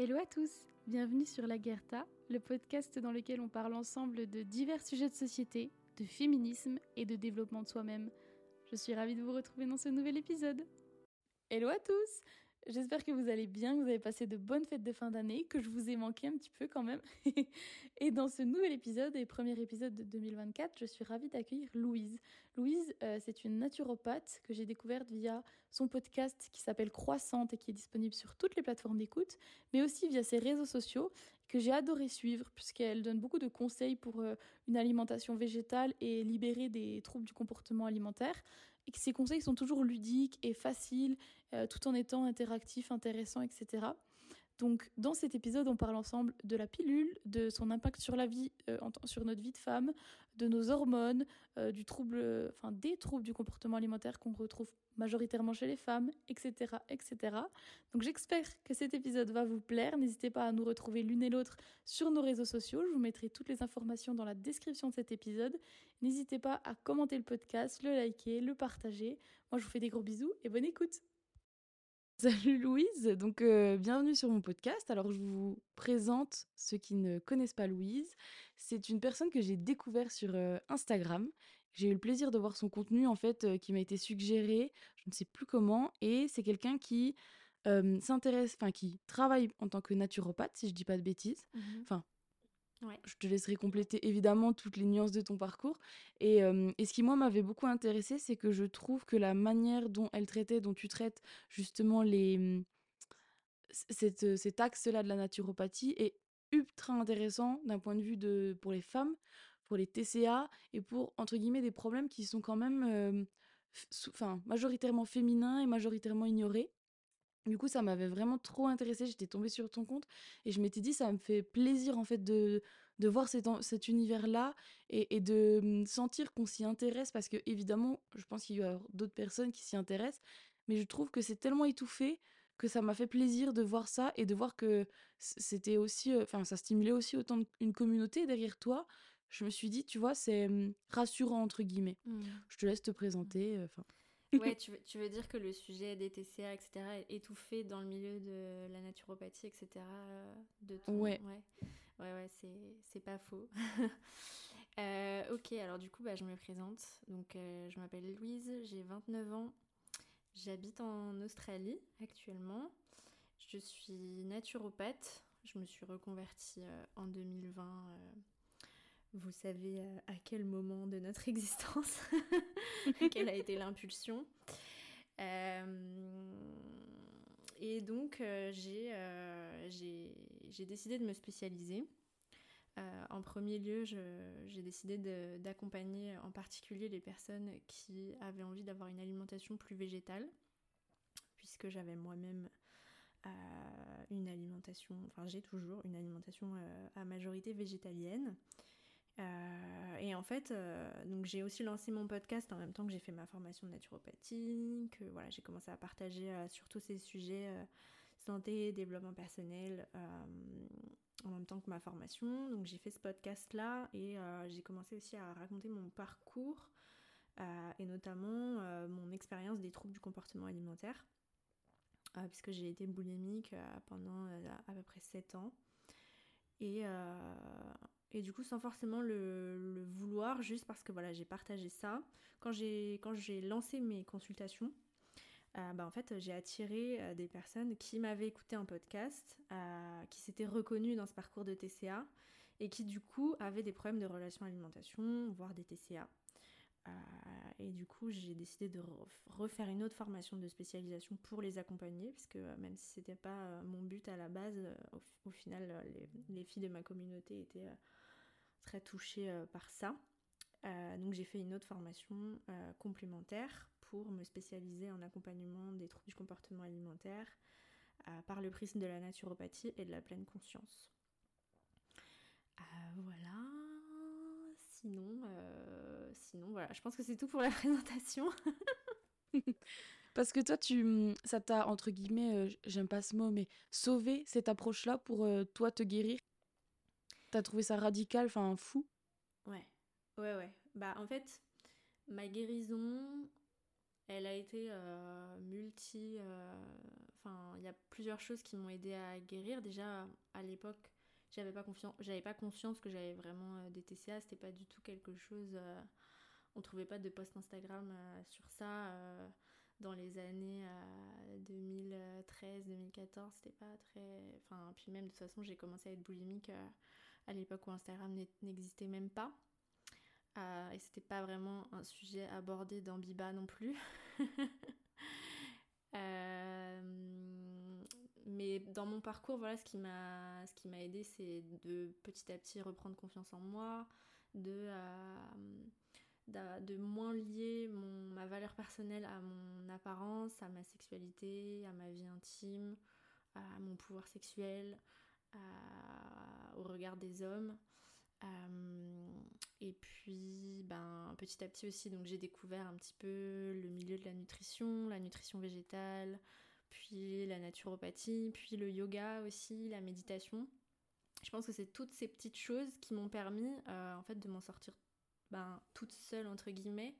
Hello à tous, bienvenue sur La Guerta, le podcast dans lequel on parle ensemble de divers sujets de société, de féminisme et de développement de soi-même. Je suis ravie de vous retrouver dans ce nouvel épisode. Hello à tous J'espère que vous allez bien, que vous avez passé de bonnes fêtes de fin d'année, que je vous ai manqué un petit peu quand même. et dans ce nouvel épisode et premier épisode de 2024, je suis ravie d'accueillir Louise. Louise, euh, c'est une naturopathe que j'ai découverte via son podcast qui s'appelle Croissante et qui est disponible sur toutes les plateformes d'écoute, mais aussi via ses réseaux sociaux que j'ai adoré suivre puisqu'elle donne beaucoup de conseils pour euh, une alimentation végétale et libérer des troubles du comportement alimentaire et que ces conseils sont toujours ludiques et faciles euh, tout en étant interactifs, intéressants, etc. Donc dans cet épisode, on parle ensemble de la pilule, de son impact sur la vie, euh, sur notre vie de femme, de nos hormones, euh, du trouble, enfin des troubles du comportement alimentaire qu'on retrouve majoritairement chez les femmes, etc., etc. Donc j'espère que cet épisode va vous plaire. N'hésitez pas à nous retrouver l'une et l'autre sur nos réseaux sociaux. Je vous mettrai toutes les informations dans la description de cet épisode. N'hésitez pas à commenter le podcast, le liker, le partager. Moi, je vous fais des gros bisous et bonne écoute. Salut Louise, donc euh, bienvenue sur mon podcast. Alors je vous présente ceux qui ne connaissent pas Louise. C'est une personne que j'ai découvert sur euh, Instagram. J'ai eu le plaisir de voir son contenu en fait euh, qui m'a été suggéré, je ne sais plus comment, et c'est quelqu'un qui s'intéresse, enfin qui travaille en tant que naturopathe si je dis pas de bêtises. Mmh enfin je te laisserai compléter évidemment toutes les nuances de ton parcours. Et, et ce qui, moi, m'avait beaucoup intéressé, c'est que je trouve que la manière dont elle traitait, dont tu traites justement les, cette, cet axe-là de la naturopathie est ultra intéressant d'un point de vue de, pour les femmes, pour les TCA et pour, entre guillemets, des problèmes qui sont quand même euh, enfin, majoritairement féminins et majoritairement ignorés. Du coup, ça m'avait vraiment trop intéressée. J'étais tombée sur ton compte et je m'étais dit, ça me fait plaisir en fait de, de voir cet, cet univers-là et, et, de hum, sentir qu'on s'y intéresse parce que évidemment, je pense qu'il y a d'autres personnes qui s'y intéressent, mais je trouve que c'est tellement étouffé que ça m'a fait plaisir de voir ça et de voir que c'était aussi, euh, enfin, ça stimulait aussi autant une communauté derrière toi. Je me suis dit, tu vois, c'est hum, rassurant entre guillemets. Mmh. Je te laisse te présenter. Enfin. Ouais, tu veux, tu veux, dire que le sujet des TCA, etc., est étouffé dans le milieu de la naturopathie, etc. De tout. Ouais. Ouais, ouais, ouais c'est pas faux. euh, ok, alors du coup, bah, je me présente. Donc, euh, je m'appelle Louise, j'ai 29 ans. J'habite en Australie actuellement. Je suis naturopathe. Je me suis reconvertie euh, en 2020 vous savez euh, à quel moment de notre existence, quelle a été l'impulsion. Euh, et donc, euh, j'ai décidé de me spécialiser. en premier lieu, j'ai décidé d'accompagner en particulier les personnes qui avaient envie d'avoir une alimentation plus végétale, puisque j'avais moi-même une alimentation, enfin j'ai toujours une alimentation à majorité végétalienne. Euh, et en fait, euh, donc j'ai aussi lancé mon podcast en même temps que j'ai fait ma formation de naturopathie, que voilà, j'ai commencé à partager euh, sur tous ces sujets santé, développement personnel, en même temps que ma formation. Donc j'ai fait ce podcast-là et j'ai commencé aussi à raconter mon parcours et notamment mon expérience des troubles du comportement alimentaire, puisque j'ai été boulimique pendant à peu près 7 ans. Et, et du coup, sans forcément le, vouloir, juste parce que voilà, j'ai partagé ça. Quand j'ai, lancé mes consultations, euh, bah, en fait, j'ai attiré euh, des personnes qui m'avaient écouté un podcast, euh, qui s'étaient reconnues dans ce parcours de TCA et qui du coup avaient des problèmes de relation alimentation, voire des TCA. et du coup, j'ai décidé de refaire une autre formation de spécialisation pour les accompagner, puisque même si c'était pas mon but à la base, au, final, les, filles de ma communauté étaient très touchée euh, par ça. Euh, donc j'ai fait une autre formation euh, complémentaire pour me spécialiser en accompagnement des troubles du comportement alimentaire par le prisme de la naturopathie et de la pleine conscience. voilà. Sinon, sinon voilà, je pense que c'est tout pour la présentation. Parce que toi, tu, ça t'a entre guillemets, j'aime pas ce mot, mais sauvé cette approche-là pour toi te guérir? T'as trouvé ça radical, enfin fou Ouais, ouais, ouais. Bah en fait, ma guérison, elle a été euh, multi, euh, enfin, il y a plusieurs choses qui m'ont aidé à guérir. Déjà, à l'époque, j'avais pas confiance, j'avais pas conscience que j'avais vraiment des TCA. C'était pas du tout quelque chose. on trouvait pas de post Instagram sur ça dans les années 2013, 2014. C'était pas très. Enfin, puis même de toute façon, j'ai commencé à être boulimique à l'époque où Instagram n'existait même pas. Euh, et c'était pas vraiment un sujet abordé dans Biba non plus. Euh, mais dans mon parcours, voilà, ce qui m'a, ce aidé, c'est de petit à petit reprendre confiance en moi, de, euh, de, moins lier mon, ma valeur personnelle à mon apparence, à ma sexualité, à ma vie intime, à mon pouvoir sexuel, au regard des hommes. Et puis, ben, petit à petit aussi, donc j'ai découvert un petit peu le milieu de la nutrition, la nutrition végétale, puis la naturopathie, puis le yoga aussi, la méditation. Je pense que c'est toutes ces petites choses qui m'ont permis, euh, en fait, de m'en sortir ben, toute seule, entre guillemets.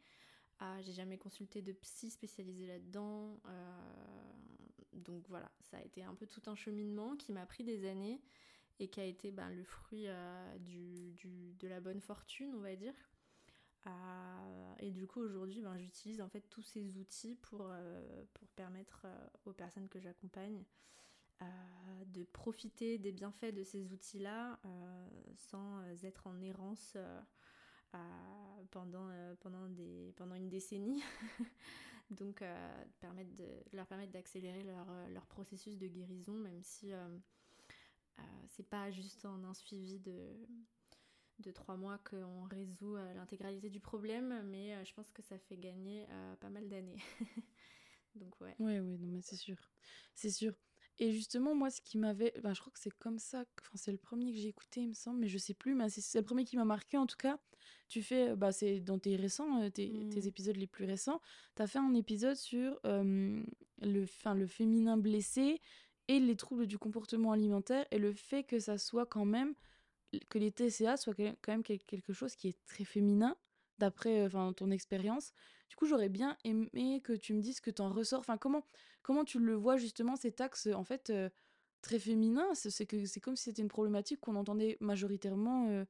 J'ai jamais consulté de psy spécialisé là-dedans. Euh, donc voilà, ça a été un peu tout un cheminement qui m'a pris des années et qui a été ben, le fruit euh, du, du, de la bonne fortune, on va dire. Euh, et du coup, aujourd'hui, ben, j'utilise en fait tous ces outils pour, euh, pour permettre aux personnes que j'accompagne de profiter des bienfaits de ces outils-là sans être en errance pendant, pendant, des, pendant une décennie. Donc, permettre de, leur permettre d'accélérer leur, leur, processus de guérison, même si euh, c'est pas juste en un suivi de, de trois mois qu'on résout euh, l'intégralité du problème, mais euh, je pense que ça fait gagner pas mal d'années. Donc ouais. Ouais, ouais, non mais c'est sûr. C'est sûr. Et justement, moi, ce qui m'avait. Ben, je crois que c'est comme ça. Enfin, c'est le premier que j'ai écouté, il me semble, mais je sais plus. Mais c'est le premier qui m'a marqué, en tout cas. Tu fais. Bah, c'est dans tes récents, tes, mmh. tes, épisodes les plus récents. Tu as fait un épisode sur le, fin, le féminin blessé et les troubles du comportement alimentaire et le fait que ça soit quand même que les TCA soient quand même quelque chose qui est très féminin d'après enfin ton expérience. Du coup, j'aurais bien aimé que tu me dises que tu en ressors enfin comment comment tu le vois justement cet axe en fait euh, très féminin, c'est que c'est comme si c'était une problématique qu'on entendait majoritairement euh,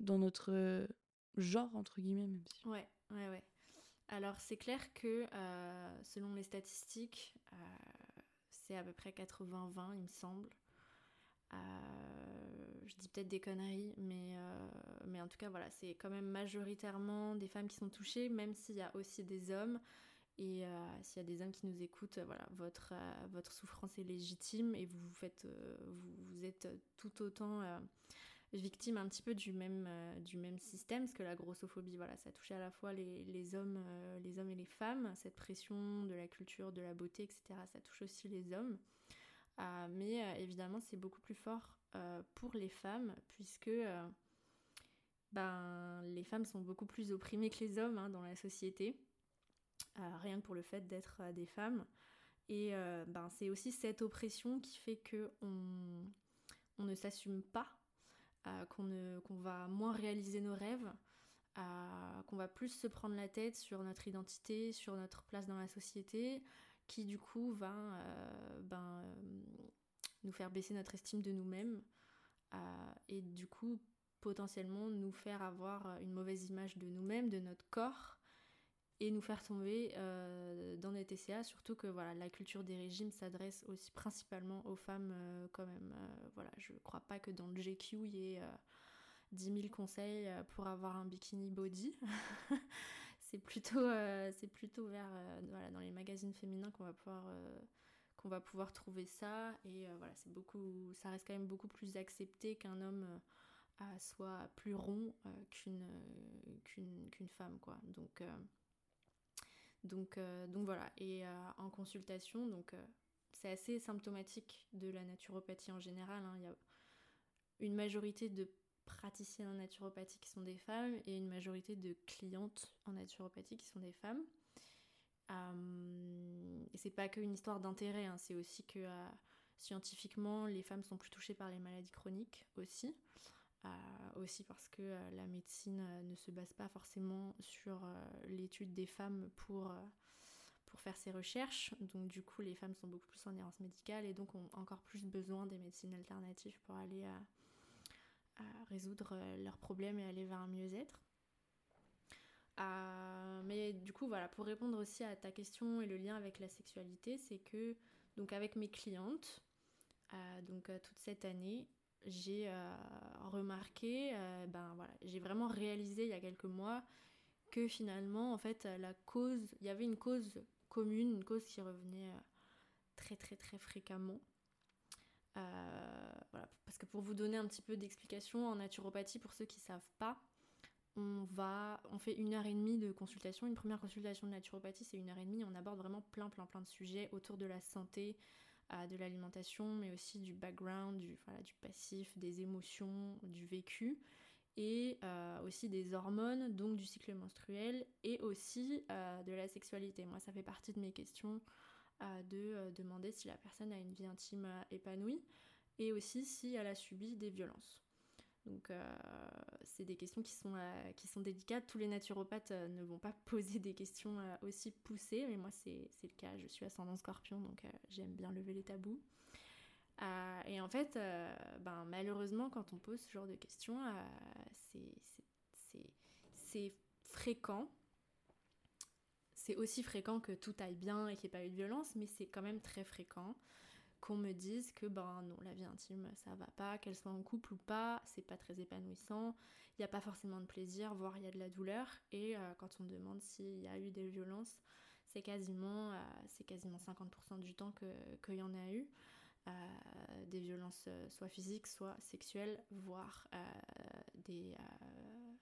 dans notre euh, genre entre guillemets même si. Ouais, ouais ouais. Alors c'est clair que selon les statistiques c'est à peu près 80-20, il me semble. Euh, je dis peut-être des conneries, mais, euh, en tout cas, voilà, c'est quand même majoritairement des femmes qui sont touchées, même s'il y a aussi des hommes. Et euh, s'il y a des hommes qui nous écoutent, voilà, votre, votre souffrance est légitime et vous, faites, vous, êtes tout autant victime un petit peu du même, euh, du même système, parce que la grossophobie, voilà, ça touchait à la fois les, euh, hommes et les femmes, cette pression de la culture, de la beauté, etc. Ça touche aussi les hommes. Euh, mais évidemment, c'est beaucoup plus fort pour les femmes, puisque ben, les femmes sont beaucoup plus opprimées que les hommes hein, dans la société, rien que pour le fait d'être des femmes. Et ben, c'est aussi cette oppression qui fait que on, on ne s'assume pas qu'on va moins réaliser nos rêves, qu'on va plus se prendre la tête sur notre identité, sur notre place dans la société, qui du coup va euh, ben, euh, nous faire baisser notre estime de nous-mêmes et du coup potentiellement nous faire avoir une mauvaise image de nous-mêmes, de notre corps et nous faire tomber euh, dans des TCA, surtout que voilà, la culture des régimes s'adresse aussi principalement aux femmes euh, quand même. Euh, voilà, je crois pas que dans le GQ il y ait 10 000 conseils pour avoir un bikini body. c'est plutôt, plutôt vers voilà, dans les magazines féminins qu'on va pouvoir qu'on va pouvoir trouver ça et voilà c'est beaucoup ça reste quand même beaucoup plus accepté qu'un homme soit plus rond qu'une qu'une femme quoi donc donc, euh, donc voilà, et euh, en consultation, donc euh, c'est assez symptomatique de la naturopathie en général. Hein. Il y a une majorité de praticiens en naturopathie qui sont des femmes et une majorité de clientes en naturopathie qui sont des femmes. et c'est pas qu'une histoire d'intérêt, hein. c'est aussi que scientifiquement, les femmes sont plus touchées par les maladies chroniques aussi. Euh, aussi parce que euh, la médecine euh, ne se base pas forcément sur l'étude des femmes pour, pour faire ses recherches. Donc du coup, les femmes sont beaucoup plus en errance médicale et donc ont encore plus besoin des médecines alternatives pour aller à résoudre leurs problèmes et aller vers un mieux-être. mais du coup, voilà, pour répondre aussi à ta question et le lien avec la sexualité, c'est que donc avec mes clientes, donc toute cette année, j'ai remarqué, ben voilà, j'ai vraiment réalisé il y a quelques mois que finalement, en fait, la cause, il y avait une cause commune, une cause qui revenait euh, très très très fréquemment. Euh, voilà, parce que pour vous donner un petit peu d'explication, en naturopathie, pour ceux qui ne savent pas, on va, on fait une heure et demie de consultation. Une première consultation de naturopathie, c'est une heure et demie. On aborde vraiment plein, plein, plein de sujets autour de la santé, de l'alimentation, mais aussi du background, du, voilà, du passif, des émotions, du vécu et euh, aussi des hormones, donc du cycle menstruel, et aussi euh, de la sexualité. Moi, ça fait partie de mes questions euh, de demander si la personne a une vie intime épanouie, et aussi si elle a subi des violences. Donc c'est des questions qui sont, qui sont délicates. Tous les naturopathes ne vont pas poser des questions aussi poussées, mais moi c'est le cas. Je suis ascendant scorpion, donc j'aime bien lever les tabous. Euh, et en fait, euh, ben, malheureusement, quand on pose ce genre de questions, euh, c'est fréquent. C'est aussi fréquent que tout aille bien et qu'il n'y ait pas eu de violence, mais c'est quand même très fréquent qu'on me dise que ben non, la vie intime, ça va pas, qu'elle soit en couple ou pas, c'est pas très épanouissant, il n'y a pas forcément de plaisir, voire il y a de la douleur. Et quand on demande s'il y a eu des violences, c'est quasiment, c'est quasiment 50% du temps qu'il y en a eu des violences euh, soit physiques, soit sexuelles, voire euh, des, euh,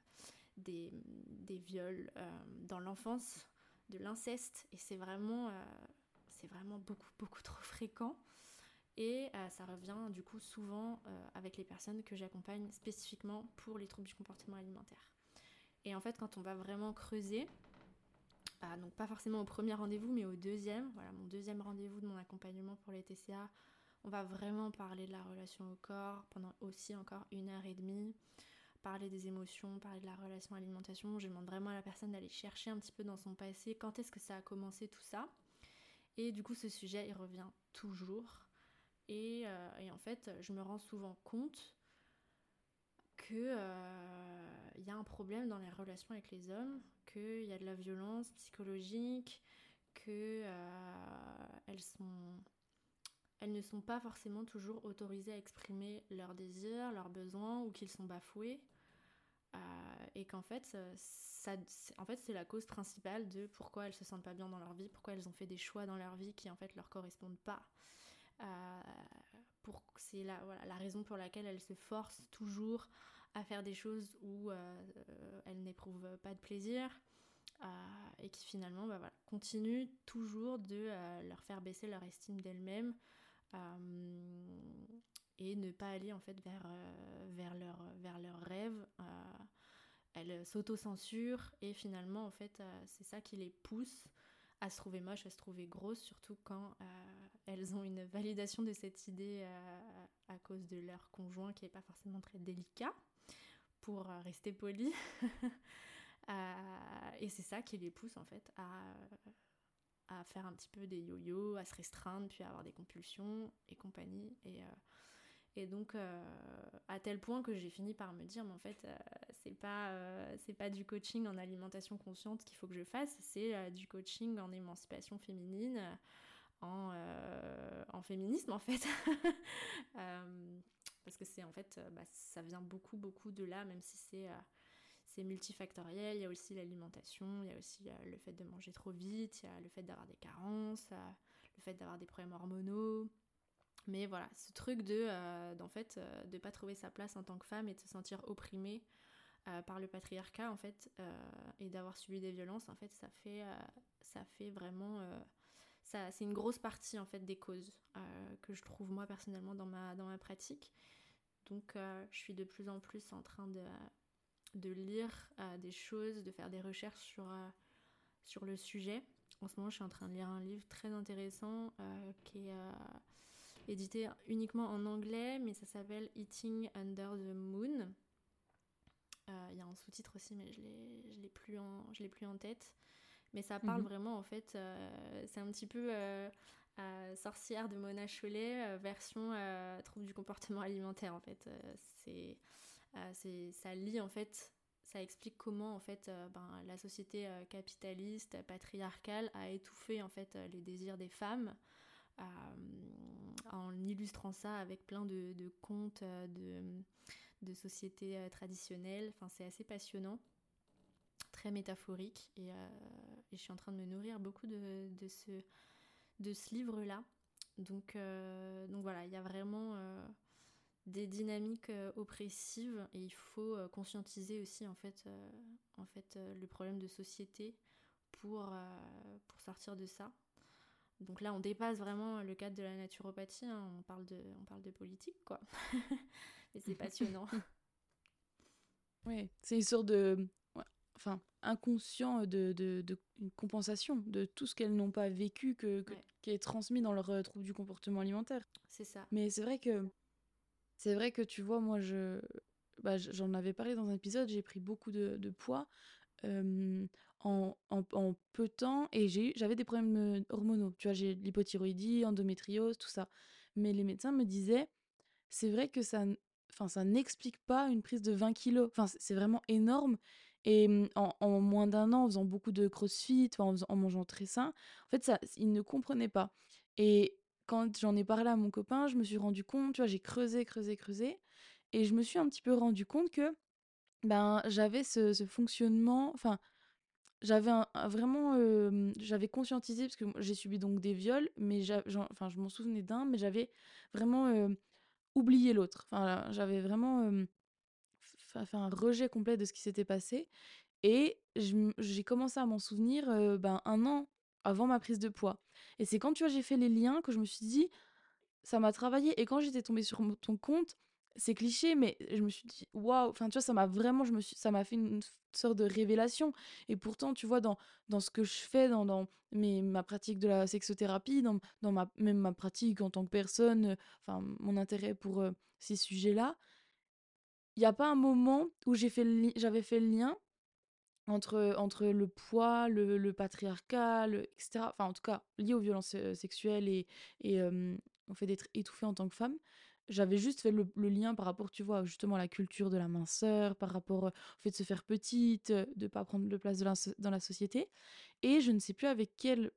des, des, viols dans l'enfance, de l'inceste. Et c'est vraiment, c'est vraiment beaucoup, beaucoup trop fréquent. Et ça revient du coup souvent avec les personnes que j'accompagne spécifiquement pour les troubles du comportement alimentaire. Et en fait, quand on va vraiment creuser, donc pas forcément au premier rendez-vous, mais au deuxième, voilà mon deuxième rendez-vous de mon accompagnement pour les TCA, on va vraiment parler de la relation au corps pendant aussi encore une heure et demie, parler des émotions, parler de la relation alimentation. Je demande vraiment à la personne d'aller chercher un petit peu dans son passé quand est-ce que ça a commencé tout ça. Et du coup, ce sujet, il revient toujours. Et, euh, en fait, je me rends souvent compte qu'il euh, y a un problème dans les relations avec les hommes, qu'il y a de la violence psychologique, qu'elles euh, elles ne sont pas forcément toujours autorisées à exprimer leurs désirs, leurs besoins ou qu'ils sont bafoués. Et qu'en fait, en fait, c'est la cause principale de pourquoi elles se sentent pas bien dans leur vie, pourquoi elles ont fait des choix dans leur vie qui en fait leur correspondent pas. Euh, pour, c'est la, voilà, la raison pour laquelle elles se forcent toujours à faire des choses où euh, elles n'éprouvent pas de plaisir. et qui finalement bah, voilà, continuent toujours de leur faire baisser leur estime d'elles-mêmes, euh, et ne pas aller en fait vers, euh, vers, leur, vers leurs rêves. Euh, elles s'auto-censurent et finalement en fait c'est ça qui les pousse à se trouver moches, à se trouver grosses, surtout quand elles ont une validation de cette idée à cause de leur conjoint qui n'est pas forcément très délicat, pour rester poli. et c'est ça qui les pousse en fait à, à faire un petit peu des yo-yo, à se restreindre, puis à avoir des compulsions et compagnie. Euh, et donc, euh, à tel point que j'ai fini par me dire, mais en fait, euh, c'est pas, c'est pas du coaching en alimentation consciente qu'il faut que je fasse, c'est du coaching en émancipation féminine, en, en féminisme en fait. parce que c'est en fait, bah, ça vient beaucoup, beaucoup de là, même si c'est c'est multifactoriel. Il y a aussi l'alimentation, il y a aussi euh, le fait de manger trop vite, il y a le fait d'avoir des carences, euh, le fait d'avoir des problèmes hormonaux. Mais voilà, ce truc de, euh, d'en fait, de pas trouver sa place en tant que femme et de se sentir opprimée par le patriarcat, en fait, et d'avoir subi des violences, en fait, ça fait, ça fait vraiment... ça, c'est une grosse partie, en fait, des causes que je trouve, moi, personnellement, dans ma, dans ma pratique. Donc, je suis de plus en plus en train de de lire euh, des choses, de faire des recherches sur, euh, sur le sujet. En ce moment, je suis en train de lire un livre très intéressant euh, qui est édité uniquement en anglais, mais ça s'appelle Eating Under the Moon. Il y a un sous-titre aussi, mais je ne l'ai plus, en, plus en tête. Mais ça parle Mhm. vraiment, en fait, euh, c'est un petit peu euh, euh, sorcière de Mona Chollet, euh, version euh, trouble du comportement alimentaire, en fait. Euh, c'est, euh, ça lie, en fait, ça explique comment, en fait, euh, ben, la société euh, capitaliste, patriarcale, a étouffé, en fait, euh, les désirs des femmes. Euh, en illustrant ça avec plein de, de contes euh, de, de sociétés euh, traditionnelles. Enfin, c'est assez passionnant, très métaphorique. Et, je suis en train de me nourrir beaucoup de, de ce, de ce livre-là. Donc, donc voilà, il y a vraiment des dynamiques oppressives et il faut conscientiser aussi en fait, en fait le problème de société pour, pour sortir de ça. Donc là, on dépasse vraiment le cadre de la naturopathie, hein, on, parle de, on parle de politique, quoi. Et c'est passionnant. Oui, c'est une sorte de. ouais, Enfin, inconscient de, de, de- une compensation de tout ce qu'elles n'ont pas vécu que, que- Ouais. qui est transmis dans leur euh, trouble du comportement alimentaire. c'est ça. Mais c'est vrai que. C'est vrai que tu vois, moi, je. Bah, j'en avais parlé dans un épisode, j'ai pris beaucoup de, de poids en, peu de temps et j'avais des problèmes hormonaux. Tu vois, j'ai l'hypothyroïdie, endométriose, tout ça. Mais les médecins me disaient, c'est vrai que ça, enfin, ça n'explique pas une prise de 20 kilos. Enfin, c'est vraiment énorme. Et hum, en, moins d'un an, en faisant beaucoup de crossfit, en, en mangeant très sain, en fait, ça, ils ne comprenaient pas. Et quand j'en ai parlé à mon copain, je me suis rendu compte, tu vois, j'ai creusé, creusé, creusé. Et je me suis un petit peu rendu compte que ben, j'avais ce, ce fonctionnement, enfin, j'avais vraiment, j'avais conscientisé, parce que j'ai subi donc des viols, mais enfin, je m'en souvenais d'un, mais j'avais vraiment oublié l'autre. Enfin, j'avais vraiment fait un rejet complet de ce qui s'était passé. Et j'ai commencé à m'en souvenir ben, un an avant ma prise de poids. Et c'est quand, tu vois, j'ai fait les liens que je me suis dit, ça m'a travaillé. Et quand j'étais tombée sur ton compte, c'est cliché, mais je me suis dit, waouh, enfin, tu vois, ça m'a vraiment, je me suis, ça m'a fait une sorte de révélation. Et pourtant, tu vois, dans, dans ce que je fais, dans, dans mes, ma pratique de la sexothérapie, dans, dans ma, même ma pratique en tant que personne, euh, mon intérêt pour euh, ces sujets-là, il n'y a pas un moment où j'ai fait j'avais fait le lien entre, entre le poids, le, le patriarcat, le- etc. Enfin, en tout cas, lié aux violences sexuelles et, et fait d'être étouffée en tant que femme. J'avais juste fait le, lien par rapport, tu vois, justement à la culture de la minceur, par rapport au fait de se faire petite, euh, de pas prendre de place dans la société. Et je ne sais plus avec quel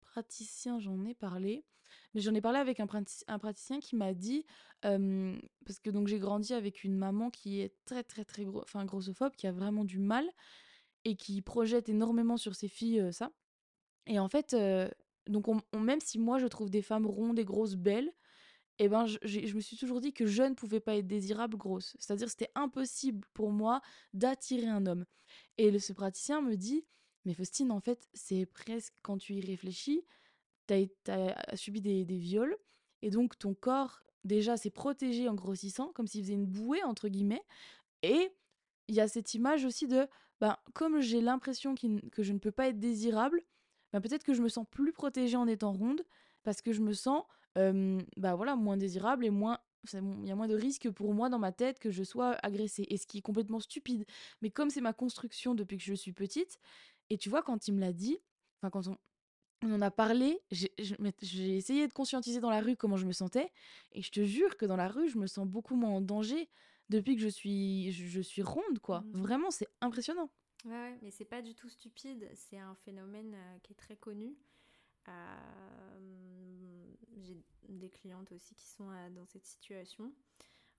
praticien j'en ai parlé, mais j'en ai parlé avec un, prati- un praticien qui m'a dit, parce que donc j'ai grandi avec une maman qui est très très très gros, enfin grossophobe, qui a vraiment du mal et qui projette énormément sur ses filles ça. Et en fait, donc on, on- même si moi je trouve des femmes rondes et grosses belles, ben je, me suis toujours dit que je ne pouvais pas être désirable grosse. C'est-à-dire c'était impossible pour moi d'attirer un homme. Et le, ce praticien me dit, mais Faustine, en fait, c'est presque quand tu y réfléchis, t'as, as subi des, viols, et donc ton corps déjà s'est protégé en grossissant, comme s'il faisait une bouée, entre guillemets, et il y a cette image aussi de, ben, comme j'ai l'impression que je ne peux pas être désirable, ben, peut-être que je me sens plus protégée en étant ronde, parce que je me sens euh, bah voilà, moins désirable et moins. Il y a moins de risques pour moi dans ma tête que je sois agressée. Et ce qui est complètement stupide. Mais comme c'est ma construction depuis que je suis petite, et tu vois, quand il me l'a dit, enfin, quand on, on en a parlé, j'ai essayé de conscientiser dans la rue comment je me sentais, et je te jure que dans la rue, je me sens beaucoup moins en danger depuis que je suis, je, je suis ronde, quoi. Mhm. Vraiment, c'est impressionnant. Ouais, ouais, mais c'est pas du tout stupide, c'est un phénomène euh, qui est très connu. Euh, J'ai des clientes aussi qui sont euh, dans cette situation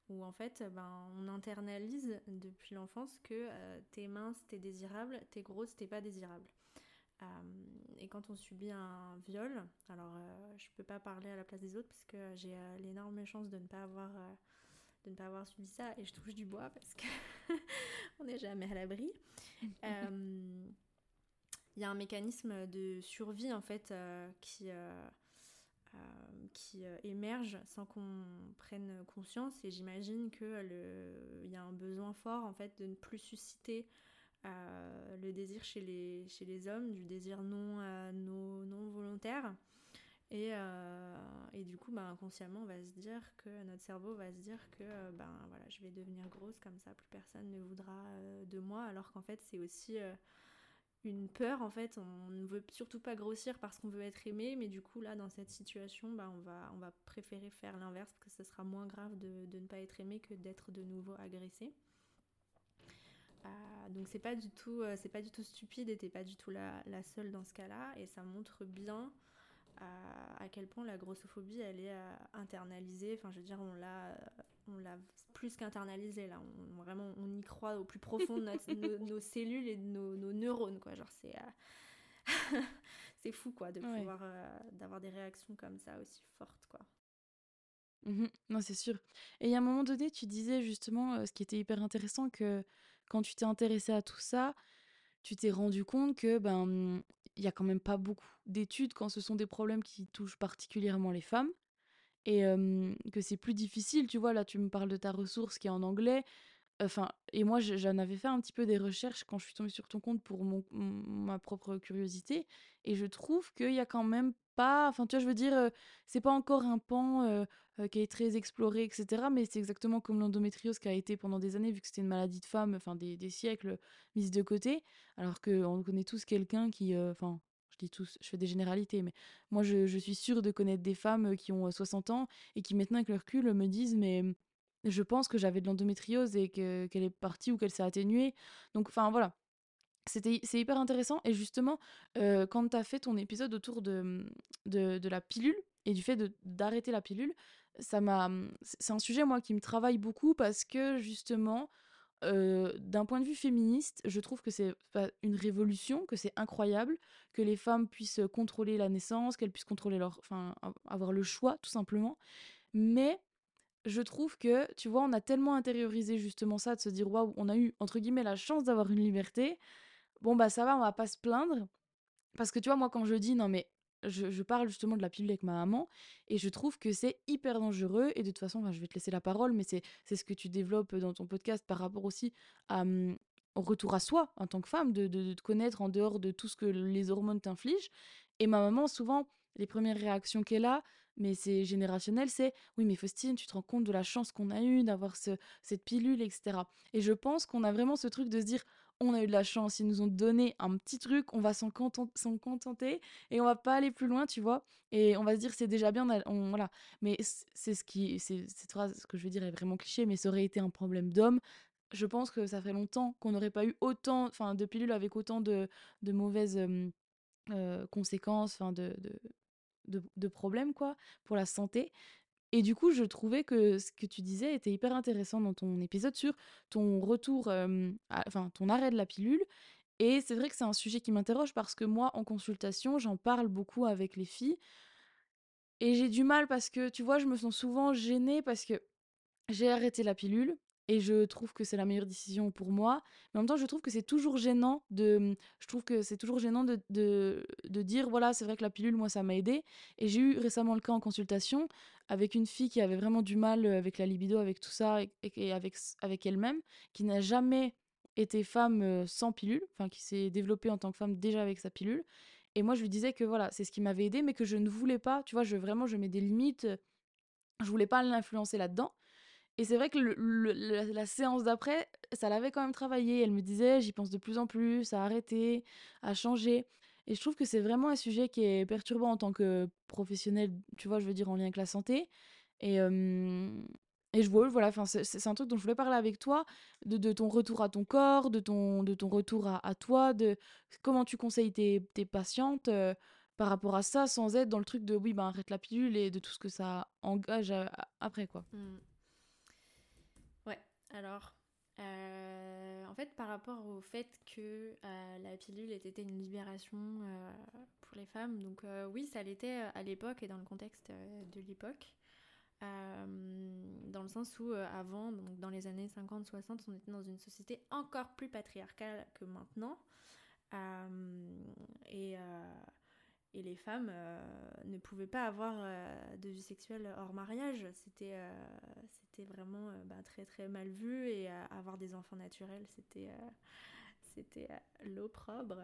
où en fait ben, on internalise depuis l'enfance que euh, t'es mince, t'es désirable, t'es grosse, t'es pas désirable. Euh, et quand on subit un viol, alors je peux pas parler à la place des autres parce que j'ai l'énorme chance de ne pas avoir de ne pas avoir subi ça et je touche du bois parce que on n'est jamais à l'abri. Il y a un mécanisme de survie en fait euh, qui, euh, euh, qui émerge sans qu'on prenne conscience et j'imagine que il y a un besoin fort en fait de ne plus susciter le désir chez les, chez les hommes, du désir non, non, volontaire. Et, et du coup, bah, inconsciemment, on va se dire que notre cerveau va se dire que ben, voilà, je vais devenir grosse comme ça, plus personne ne voudra de moi, alors qu'en fait, c'est aussi une peur en fait. On ne veut surtout pas grossir parce qu'on veut être aimé, mais du coup là dans cette situation, bah, on, va, on va préférer faire l'inverse parce que ce sera moins grave de, ne pas être aimé que d'être de nouveau agressé. Euh, donc c'est pas du tout euh, c'est pas du tout stupide et t'es pas du tout la, la, seule dans ce cas-là et ça montre bien à quel point la grossophobie elle est internalisée. Enfin je veux dire on l'a on l'a plus qu'internalisé là. On, vraiment, on y croit au plus profond de nos, cellules et de nos, neurones, quoi. Genre, c'est. Euh, c'est fou, quoi, de pouvoir. Euh, d'avoir des réactions comme ça aussi fortes, quoi. Mmh non, c'est sûr. Et a un moment donné, tu disais justement, euh, ce qui était hyper intéressant, que quand tu t'es intéressé à tout ça, tu t'es rendu compte que ben il y a quand même pas beaucoup d'études quand ce sont des problèmes qui touchent particulièrement les femmes et que c'est plus difficile, tu vois, là tu me parles de ta ressource qui est en anglais, enfin, et moi j'en avais fait un petit peu des recherches quand je suis tombée sur ton compte pour mon, ma propre curiosité, et je trouve qu'il y a quand même pas, enfin tu vois, je veux dire, c'est pas encore un pan qui est très exploré, etc., mais c'est exactement comme l'endométriose qui a été pendant des années, vu que c'était une maladie de femme, enfin des, siècles, mise de côté, alors qu'on connaît tous quelqu'un qui, enfin, je dis tous, je fais des généralités, mais moi je, suis sûre de connaître des femmes qui ont 60 ans et qui maintenant avec leur recul me disent mais je pense que j'avais de l'endométriose et qu'elle est partie ou qu'elle s'est atténuée. Donc enfin voilà, c'est hyper intéressant et justement quand tu as fait ton épisode autour de, de, de, la pilule et du fait d'arrêter la pilule, ça m'a c'est un sujet moi qui me travaille beaucoup parce que justement d'un point de vue féministe, je trouve que c'est une révolution, que c'est incroyable, que les femmes puissent contrôler la naissance, qu'elles puissent contrôler leur, enfin, avoir le choix, tout simplement. Mais je trouve que, tu vois, on a tellement intériorisé justement ça, de se dire, waouh, on a eu, entre guillemets, la chance d'avoir une liberté. Bon, bah ça va, on va pas se plaindre. Parce que, tu vois, moi, quand je dis, non, mais je, parle justement de la pilule avec ma maman et je trouve que c'est hyper dangereux. Et de toute façon, je vais te laisser la parole, mais c'est ce que tu développes dans ton podcast par rapport aussi à, mmh, au retour à soi en tant que femme, de, de, te connaître en dehors de tout ce que les hormones t'infligent. Et ma maman, souvent, les premières réactions qu'elle a, mais c'est générationnel, c'est oui, mais Faustine, tu te rends compte de la chance qu'on a eue d'avoir ce, cette pilule, etc. Et je pense qu'on a vraiment ce truc de se dire on a eu de la chance, ils nous ont donné un petit truc, on va s'en contenter et on va pas aller plus loin, tu vois. Et on va se dire c'est déjà bien, on, voilà. Mais c'est ce qui, c'est ce que je veux dire est vraiment cliché, mais ça aurait été un problème d'homme. Je pense que ça ferait longtemps qu'on n'aurait pas eu autant, enfin, de pilules avec autant de, de mauvaises euh, conséquences, enfin, de, de, de, de problèmes quoi pour la santé. Et du coup, je trouvais que ce que tu disais était hyper intéressant dans ton épisode sur ton retour, enfin ton arrêt de la pilule. Et c'est vrai que c'est un sujet qui m'interroge parce que moi, en consultation, j'en parle beaucoup avec les filles. Et j'ai du mal parce que, tu vois, je me sens souvent gênée parce que j'ai arrêté la pilule et je trouve que c'est la meilleure décision pour moi. Mais en même temps, je trouve que c'est toujours gênant de, je trouve que c'est toujours gênant de, de, de dire, voilà, c'est vrai que la pilule, moi, ça m'a aidé. Et j'ai eu récemment le cas en consultation avec une fille qui avait vraiment du mal avec la libido, avec tout ça, et, avec, avec elle-même, qui n'a jamais été femme sans pilule, enfin, qui s'est développée en tant que femme déjà avec sa pilule. Et moi, je lui disais que voilà, c'est ce qui m'avait aidé, mais que je ne voulais pas, tu vois, je vraiment, je mets des limites. Je voulais pas l'influencer là-dedans. Et c'est vrai que la, séance d'après, ça l'avait quand même travaillé. Elle me disait, j'y pense de plus en plus, à arrêter, à changer. Et je trouve que c'est vraiment un sujet qui est perturbant en tant que professionnel, tu vois, je veux dire, en lien avec la santé. Et, et je vois, voilà, c'est un truc dont je voulais parler avec toi, de, de, ton retour à ton corps, de ton, de ton retour à, toi, de comment tu conseilles tes, tes patientes par rapport à ça, sans être dans le truc de oui, ben arrête la pilule et de tout ce que ça engage après, quoi. Mmh. Alors, euh, en fait, par rapport au fait que euh, la pilule était une libération euh, pour les femmes, donc oui, ça l'était à l'époque et dans le contexte de l'époque. dans le sens où avant, donc dans les années 50-60, on était dans une société encore plus patriarcale que maintenant. et et les femmes euh, ne pouvaient pas avoir euh, de vie sexuelle hors mariage. C'était euh, c'était vraiment bah, très très mal vu et avoir des enfants naturels, c'était c'était l'opprobre.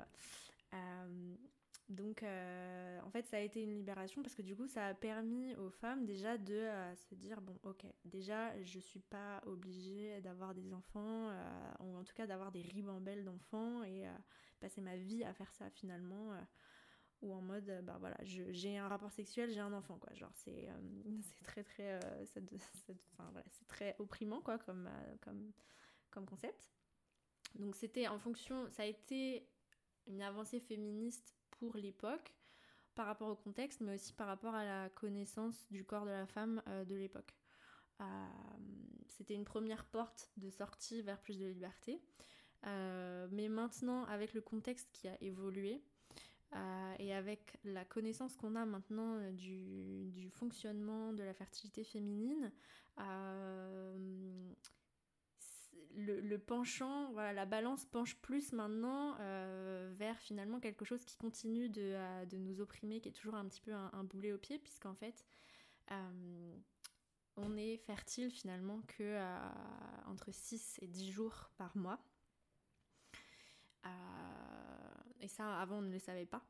Donc, en fait, ça a été une libération parce que du coup, ça a permis aux femmes déjà de se dire bon, ok, déjà, je suis pas obligée d'avoir des enfants, ou en tout cas d'avoir des ribambelles d'enfants et passer ma vie à faire ça finalement ou en mode bah voilà j'ai un rapport sexuel j'ai un enfant quoi. Genre c'est c'est très très voilà, c'est très opprimant quoi comme comme comme concept. Donc c'était en fonction ça a été une avancée féministe pour l'époque par rapport au contexte mais aussi par rapport à la connaissance du corps de la femme de l'époque. C'était une première porte de sortie vers plus de liberté. Mais maintenant avec le contexte qui a évolué euh, et avec la connaissance qu'on a maintenant euh, du, fonctionnement de la fertilité féminine, euh, le, penchant, voilà, la balance penche plus maintenant vers finalement quelque chose qui continue de, nous opprimer, qui est toujours un petit peu un, boulet au pied, puisqu'en fait, on est fertile finalement que entre 6 et 10 jours par mois. Et ça, avant, on ne le savait pas.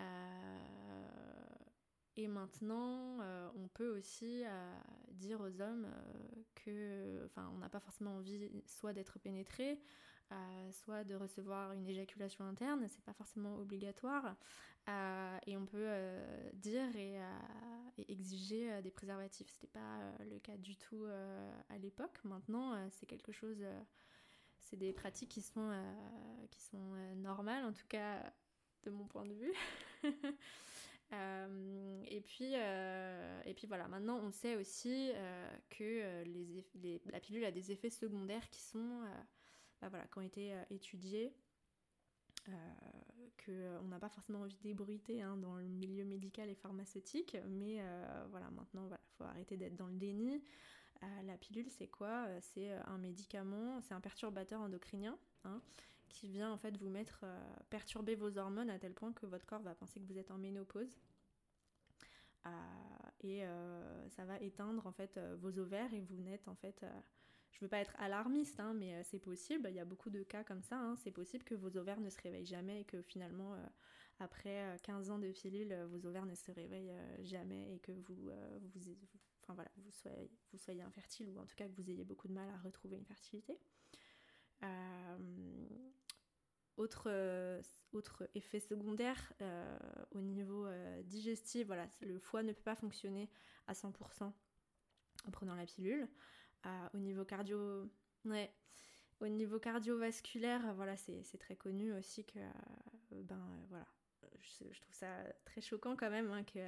Euh, et maintenant, euh, on peut aussi euh, dire aux hommes que, enfin, on n'a pas forcément envie soit d'être pénétré, soit de recevoir une éjaculation interne, c'est pas forcément obligatoire. et on peut dire et, exiger des préservatifs. C'était pas le cas du tout à l'époque. Maintenant, c'est quelque chose c'est des pratiques qui sont, euh, qui sont euh, normales, en tout cas de mon point de vue. Euh, et, puis, et puis voilà, maintenant on sait aussi que la pilule a des effets secondaires qui sont, bah voilà, ont été étudiés. qu'on n'a pas forcément envie d'ébruiter hein, dans le milieu médical et pharmaceutique, mais voilà, maintenant, il voilà, faut arrêter d'être dans le déni. Euh, la pilule, c'est quoi? Euh, C'est euh, un médicament, c'est un perturbateur endocrinien hein, qui vient en fait vous mettre, perturber vos hormones à tel point que votre corps va penser que vous êtes en ménopause. et ça va éteindre en fait vos ovaires et vous n'êtes en fait je veux pas être alarmiste, hein, mais c'est possible. Il y a beaucoup de cas comme ça. Hein. C'est possible que vos ovaires ne se réveillent jamais et que finalement, après 15 ans de pilule, vos ovaires ne se réveillent jamais et que vous, enfin voilà, vous soyez, vous soyez infertile ou en tout cas que vous ayez beaucoup de mal à retrouver une fertilité. Euh, autre, autre effet secondaire euh, au niveau euh, digestif, voilà, le foie ne peut pas fonctionner à 100% en prenant la pilule. au niveau cardio, au niveau cardiovasculaire, voilà, c'est très connu aussi que, ben voilà, je, trouve ça très choquant quand même hein, que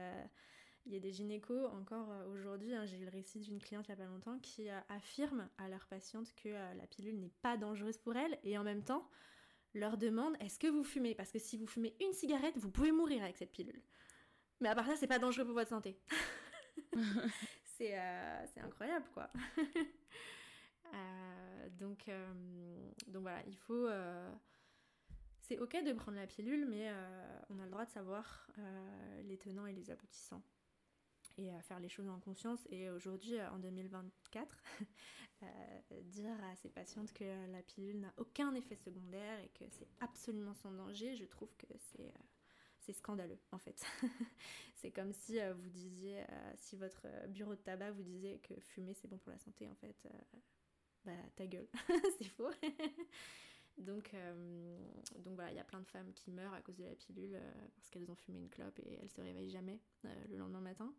il y a des gynécos encore euh, aujourd'hui, hein, j'ai eu le récit d'une cliente il n'y a pas longtemps qui euh, affirme à leur patiente que euh, la pilule n'est pas dangereuse pour elle et en même temps leur demande est-ce que vous fumez? Parce que si vous fumez une cigarette, vous pouvez mourir avec cette pilule. Mais à part ça, c'est pas dangereux pour votre santé. c'est incroyable quoi. donc, donc voilà, il faut c'est ok de prendre la pilule, mais on a le droit de savoir les tenants et les aboutissants et à faire les choses en conscience. Et aujourd'hui, en 2024, euh, dire à ces patientes que la pilule n'a aucun effet secondaire et que c'est absolument sans danger, je trouve que c'est euh, c'est scandaleux en fait. c'est comme si euh, vous disiez, si votre bureau de tabac vous disait que fumer c'est bon pour la santé, en fait, bah ta gueule, c'est faux. Donc, donc voilà, il y a plein de femmes qui meurent à cause de la pilule parce qu'elles ont fumé une clope et elles se réveillent jamais le lendemain matin.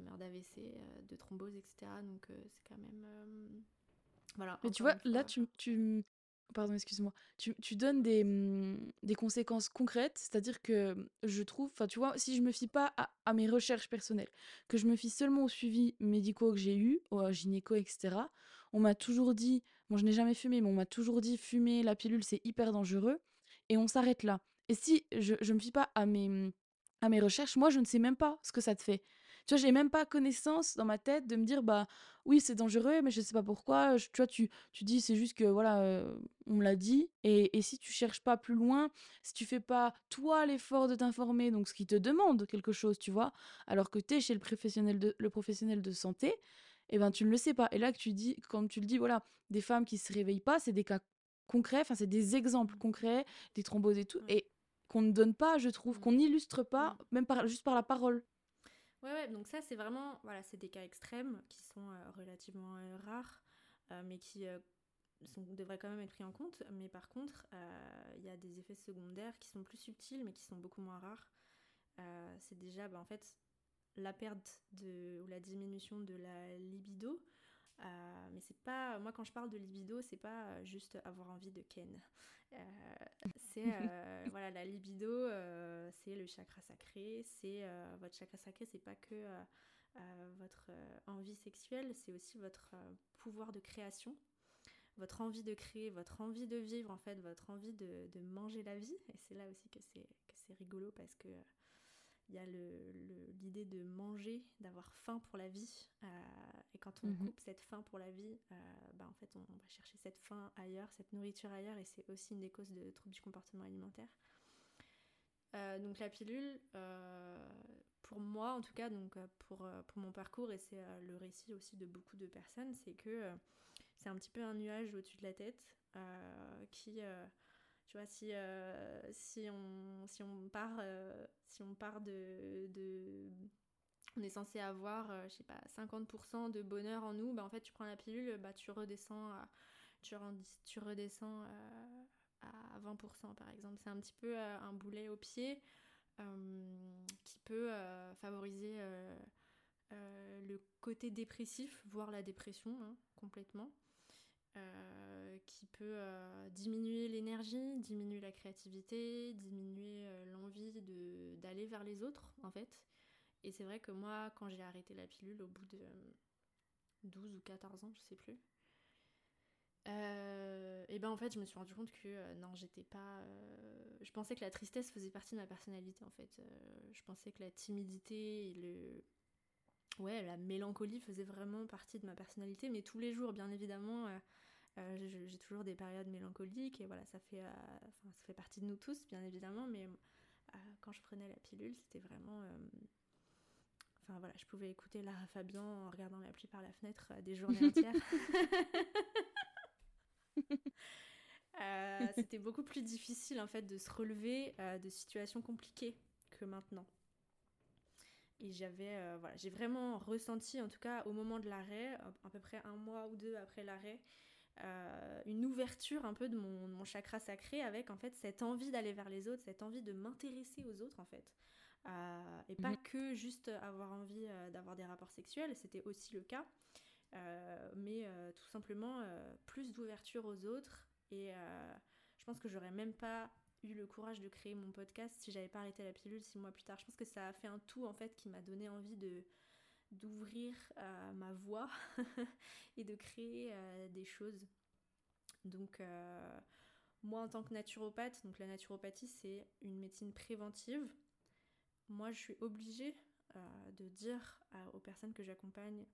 meurent d'AVC, de thrombose, etc. Donc c'est quand même... voilà. Mais tu vois, là, tu, tu, pardon, excuse-moi, tu, tu, donnes des, mmh, des conséquences concrètes, c'est-à-dire que je trouve, enfin tu vois, si je me fie pas à, à, mes recherches personnelles, que je me fie seulement aux suivis médicaux que j'ai eu, au gynéco, etc., on m'a toujours dit, bon je n'ai jamais fumé, mais on m'a toujours dit, fumer la pilule c'est hyper dangereux, et on s'arrête là. Et si je, je me fie pas à mes, à mes recherches, moi je ne sais même pas ce que ça te fait. Tu vois, j'ai même pas connaissance dans ma tête de me dire, bah oui, c'est dangereux, mais je sais pas pourquoi. tu vois, tu, tu dis, c'est juste que voilà, euh, on me l'a dit. Et, et, si tu cherches pas plus loin, si tu fais pas toi l'effort de t'informer, donc ce qui te demande quelque chose, tu vois, alors que tu es chez le professionnel de, le professionnel de santé, eh ben tu ne le sais pas. Et là, que tu dis, quand tu le dis, voilà, des femmes qui se réveillent pas, c'est des cas concrets, enfin, c'est des exemples concrets, des thromboses et tout. Et qu'on ne donne pas, je trouve, Mm. qu'on n'illustre pas, Mm. même par, juste par la parole. Ouais, ouais, donc ça, c'est vraiment, voilà, c'est des cas extrêmes qui sont euh, relativement euh, rares, euh, mais qui sont, devraient quand même être pris en compte. Mais par contre, il y a des effets secondaires qui sont plus subtils, mais qui sont beaucoup moins rares. C'est déjà, bah, en fait, la perte de, ou la diminution de la libido. Euh, mais c'est pas, moi quand je parle de libido, c'est pas euh, juste avoir envie de ken. Euh, c'est euh, voilà la libido, c'est le chakra sacré, c'est votre chakra sacré, c'est pas que votre envie sexuelle, c'est aussi votre pouvoir de création, votre envie de créer, votre envie de vivre en fait, votre envie de, de manger la vie. Et c'est là aussi que c'est que c'est rigolo parce que il y a l'idée de manger, d'avoir faim pour la vie. euh, et quand on Mhm. coupe cette faim pour la vie, euh, bah, en fait, on, on va chercher cette faim ailleurs, cette nourriture ailleurs, et c'est aussi une des causes de troubles du comportement alimentaire. Euh, donc la pilule, euh, pour moi en tout cas, donc pour, pour mon parcours, et c'est le récit aussi de beaucoup de personnes, c'est que c'est un petit peu un nuage au-dessus de la tête qui... tu vois, si, euh, on, part, euh, de, On est censé avoir, euh, je sais pas, 50% de bonheur en nous, bah en fait, tu prends la pilule, bah tu redescends à, tu, redescends à 20% par exemple. C'est un petit peu un boulet au pied qui peut favoriser le côté dépressif, voire la dépression hein, complètement euh, qui peut euh, diminuer l'énergie, diminuer la créativité, diminuer euh, l'envie d'aller vers les autres, en fait. Et c'est vrai que moi, quand j'ai arrêté la pilule au bout de euh, 12 ou 14 ans, je sais plus, euh, et ben en fait, je me suis rendu compte que euh, non, j'étais pas. euh, je pensais que la tristesse faisait partie de ma personnalité, en fait. Euh, je pensais que la timidité et le. Ouais, la mélancolie faisait vraiment partie de ma personnalité, mais tous les jours, bien évidemment, euh, euh, j'ai toujours des périodes mélancoliques et voilà, ça fait, euh, enfin, ça fait partie de nous tous, bien évidemment, mais quand je prenais la pilule, c'était vraiment. Enfin voilà, je pouvais écouter Lara Fabian en regardant la pluie par la fenêtre des journées entières. C'était beaucoup plus difficile en fait de se relever de situations compliquées que maintenant. Et j'avais, euh, voilà, j'ai vraiment ressenti, en tout cas au moment de l'arrêt, à peu près un mois ou deux après l'arrêt, euh, une ouverture un peu de mon, de mon chakra sacré avec en fait cette envie d'aller vers les autres, cette envie de m'intéresser aux autres en fait. Euh, et pas Mhm. que juste avoir envie d'avoir des rapports sexuels, c'était aussi le cas, mais tout simplement plus d'ouverture aux autres. Et je pense que j'aurais même pas eu le courage de créer mon podcast si j'avais pas arrêté la pilule six mois plus tard. Je pense que ça a fait un tout en fait qui m'a donné envie de d'ouvrir euh, ma voix et de créer euh, des choses. Donc euh, moi en tant que naturopathe, donc la naturopathie c'est une médecine préventive. Moi je suis obligée de dire aux personnes que j'accompagne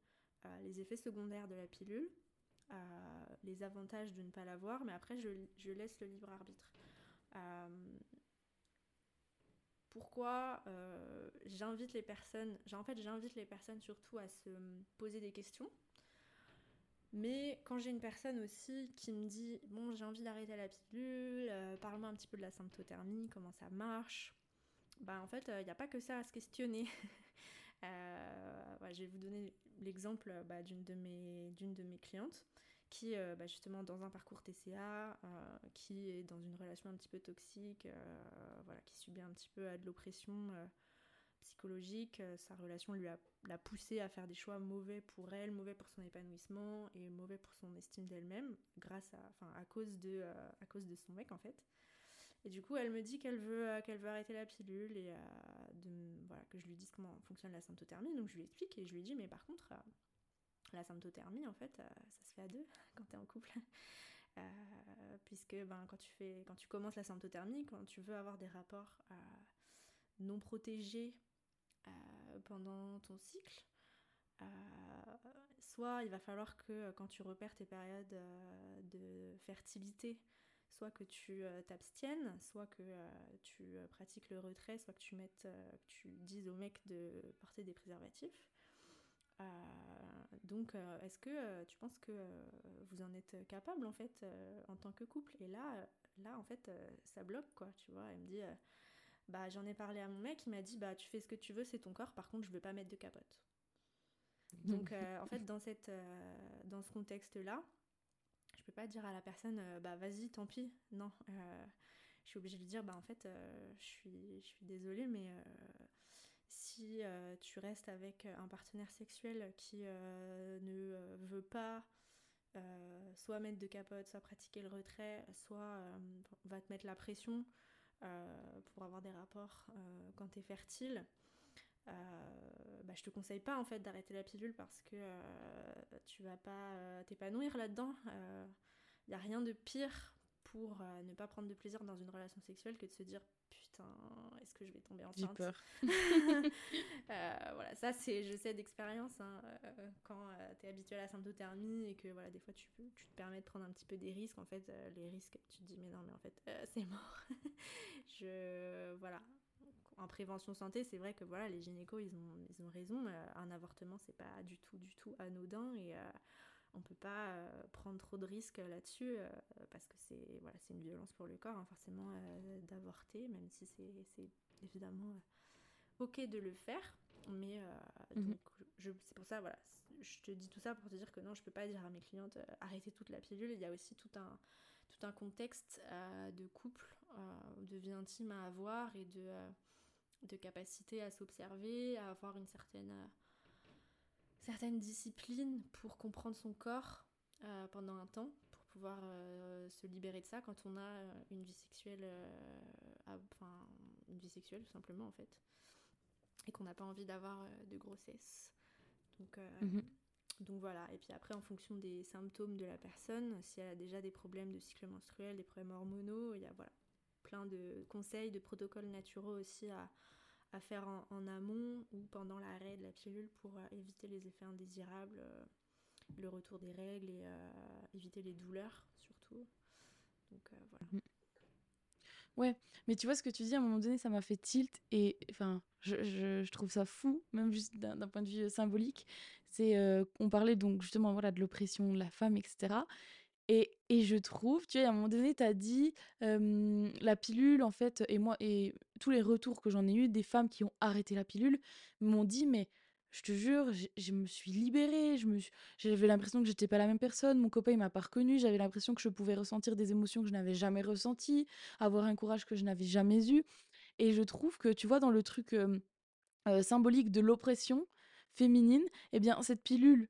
les effets secondaires de la pilule, les avantages de ne pas l'avoir, mais après je laisse le libre arbitre. Euh, pourquoi euh, j'invite les personnes, en fait j'invite les personnes surtout à se poser des questions. Mais quand j'ai une personne aussi qui me dit bon j'ai envie d'arrêter la pilule, euh, parle-moi un petit peu de la symptothermie, comment ça marche, bah en fait il n'y a pas que ça à se questionner. Je vais vous donner l'exemple bah, d'une de de mes clientes qui euh, bah, justement dans un parcours TCA, euh, qui est dans une relation un petit peu toxique, euh, voilà, qui subit un petit peu de l'oppression psychologique. Sa relation lui a l'a poussée à faire des choix mauvais pour elle, mauvais pour son épanouissement et mauvais pour son estime d'elle-même, grâce à, enfin, à cause de, à cause de son mec en fait. Et du coup, elle me dit qu'elle veut, qu'elle veut arrêter la pilule et que je lui dise comment fonctionne la symptothermie. Donc je lui explique et je lui dis, mais par contre, la symptothermie, en fait, euh, ça se fait à deux quand tu es en couple. Euh, puisque ben, quand, tu fais, quand tu commences la symptothermie, quand tu veux avoir des rapports euh, non protégés pendant ton cycle, soit il va falloir que quand tu repères tes périodes de fertilité, soit que tu t'abstiennes, soit que tu pratiques le retrait, soit que tu mettes, que tu dises au mec de porter des préservatifs. Euh, donc, euh, est-ce que euh, tu penses que vous en êtes capable en fait en tant que couple? Et là, là en fait, ça bloque quoi, tu vois. Elle me dit, bah j'en ai parlé à mon mec, il m'a dit bah tu fais ce que tu veux, c'est ton corps, par contre je veux pas mettre de capote. Donc en fait dans, cette, dans ce contexte-là, je peux pas dire à la personne bah vas-y tant pis, non. je suis obligée de lui dire bah en fait je, suis, je suis désolée mais si euh, tu restes avec un partenaire sexuel qui euh, ne euh, veut pas soit mettre de capote, soit pratiquer le retrait, soit va te mettre la pression pour avoir des rapports quand tu es fertile, bah, je te conseille pas en fait d'arrêter la pilule parce que tu vas pas t'épanouir là-dedans. Il n'y a rien de pire pour ne pas prendre de plaisir dans une relation sexuelle que de se dire est-ce que je vais tomber enceinte J'ai peur. Euh, voilà, ça c'est, je sais d'expérience, hein, euh, quand euh, tu es habitué à la symptothermie et que voilà, des fois tu, tu te permets de prendre un petit peu des risques, en fait, les risques, tu te dis mais non, mais en fait, c'est mort. je, voilà. En prévention santé, c'est vrai que voilà, les gynécos, ils ont, ils ont raison. un avortement, c'est pas du tout, du tout anodin et on peut pas euh, prendre trop de risques là-dessus euh, parce que c'est voilà, c'est une violence pour le corps, hein, forcément, euh, d'avorter, même si c'est évidemment ok de le faire. Mais mhm. c'est pour ça, voilà, je te dis tout ça pour te dire que non, je peux pas dire à mes clientes arrêtez toute la pilule. Il y a aussi tout un, tout un contexte de couple, de vie intime à avoir et de, de capacité à s'observer, à avoir une certaine certaines disciplines pour comprendre son corps euh, pendant un temps, pour pouvoir euh, se libérer de ça quand on a euh, une vie sexuelle, enfin une vie sexuelle tout simplement en fait, et qu'on n'a pas envie d'avoir de grossesse. Donc, mhm. donc voilà, et puis après en fonction des symptômes de la personne, si elle a déjà des problèmes de cycle menstruel, des problèmes hormonaux, il y a voilà, plein de conseils, de protocoles naturels aussi à, à faire en, amont ou pendant l'arrêt de la pilule pour euh, éviter les effets indésirables, euh, le retour des règles et euh, éviter les douleurs surtout. Donc voilà. Mm. Ouais, mais tu vois ce que tu dis, à un moment donné, ça m'a fait tilt et enfin, je, trouve ça fou, même juste d'un point de vue symbolique. C'est on parlait donc justement voilà de l'oppression de la femme, etc. Et, je trouve, tu vois, à un moment donné, tu as dit la pilule, en fait, et moi, et tous les retours que j'en ai eu des femmes qui ont arrêté la pilule m'ont dit, mais je te jure, je me suis libérée, j'avais l'impression que j'étais pas la même personne, mon copain il m'a pas reconnue, j'avais l'impression que je pouvais ressentir des émotions que je n'avais jamais ressenties, avoir un courage que je n'avais jamais eu. Et je trouve que, tu vois, dans le truc symbolique de l'oppression féminine, eh bien, cette pilule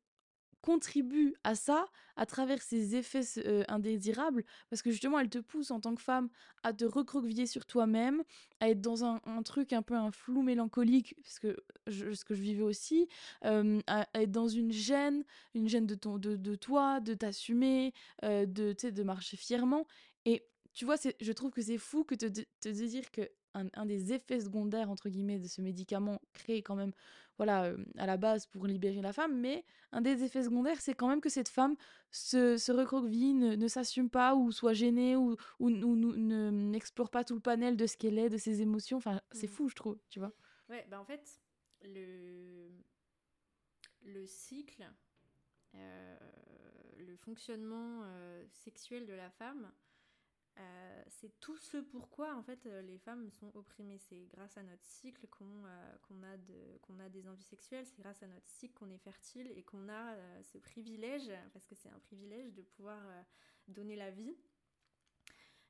contribue à ça à travers ses effets euh, indésirables parce que justement elle te pousse en tant que femme à te recroqueviller sur toi-même à être dans un, truc un peu un flou mélancolique parce que ce que je vivais aussi à, être dans une gêne une gêne de ton de, de toi de t'assumer euh, de de marcher fièrement. Et tu vois je trouve que c'est fou que te, te dire que un, un, des effets secondaires entre guillemets de ce médicament créé quand même voilà, à la base pour libérer la femme, mais un des effets secondaires, c'est quand même que cette femme se, se recroqueville, ne, s'assume pas ou soit gênée ou, ou, n'explore pas tout le panel de ce qu'elle est, de ses émotions. Enfin, c'est mmh. fou, je trouve, tu vois. Ouais, bah en fait, le, le cycle, le fonctionnement sexuel de la femme, euh, c'est tout ce pourquoi en fait euh, les femmes sont opprimées. C'est grâce à notre cycle qu'on euh, qu'on a, de, qu'on a des envies sexuelles, c'est grâce à notre cycle qu'on est fertile et qu'on a ce privilège, parce que c'est un privilège de pouvoir donner la vie.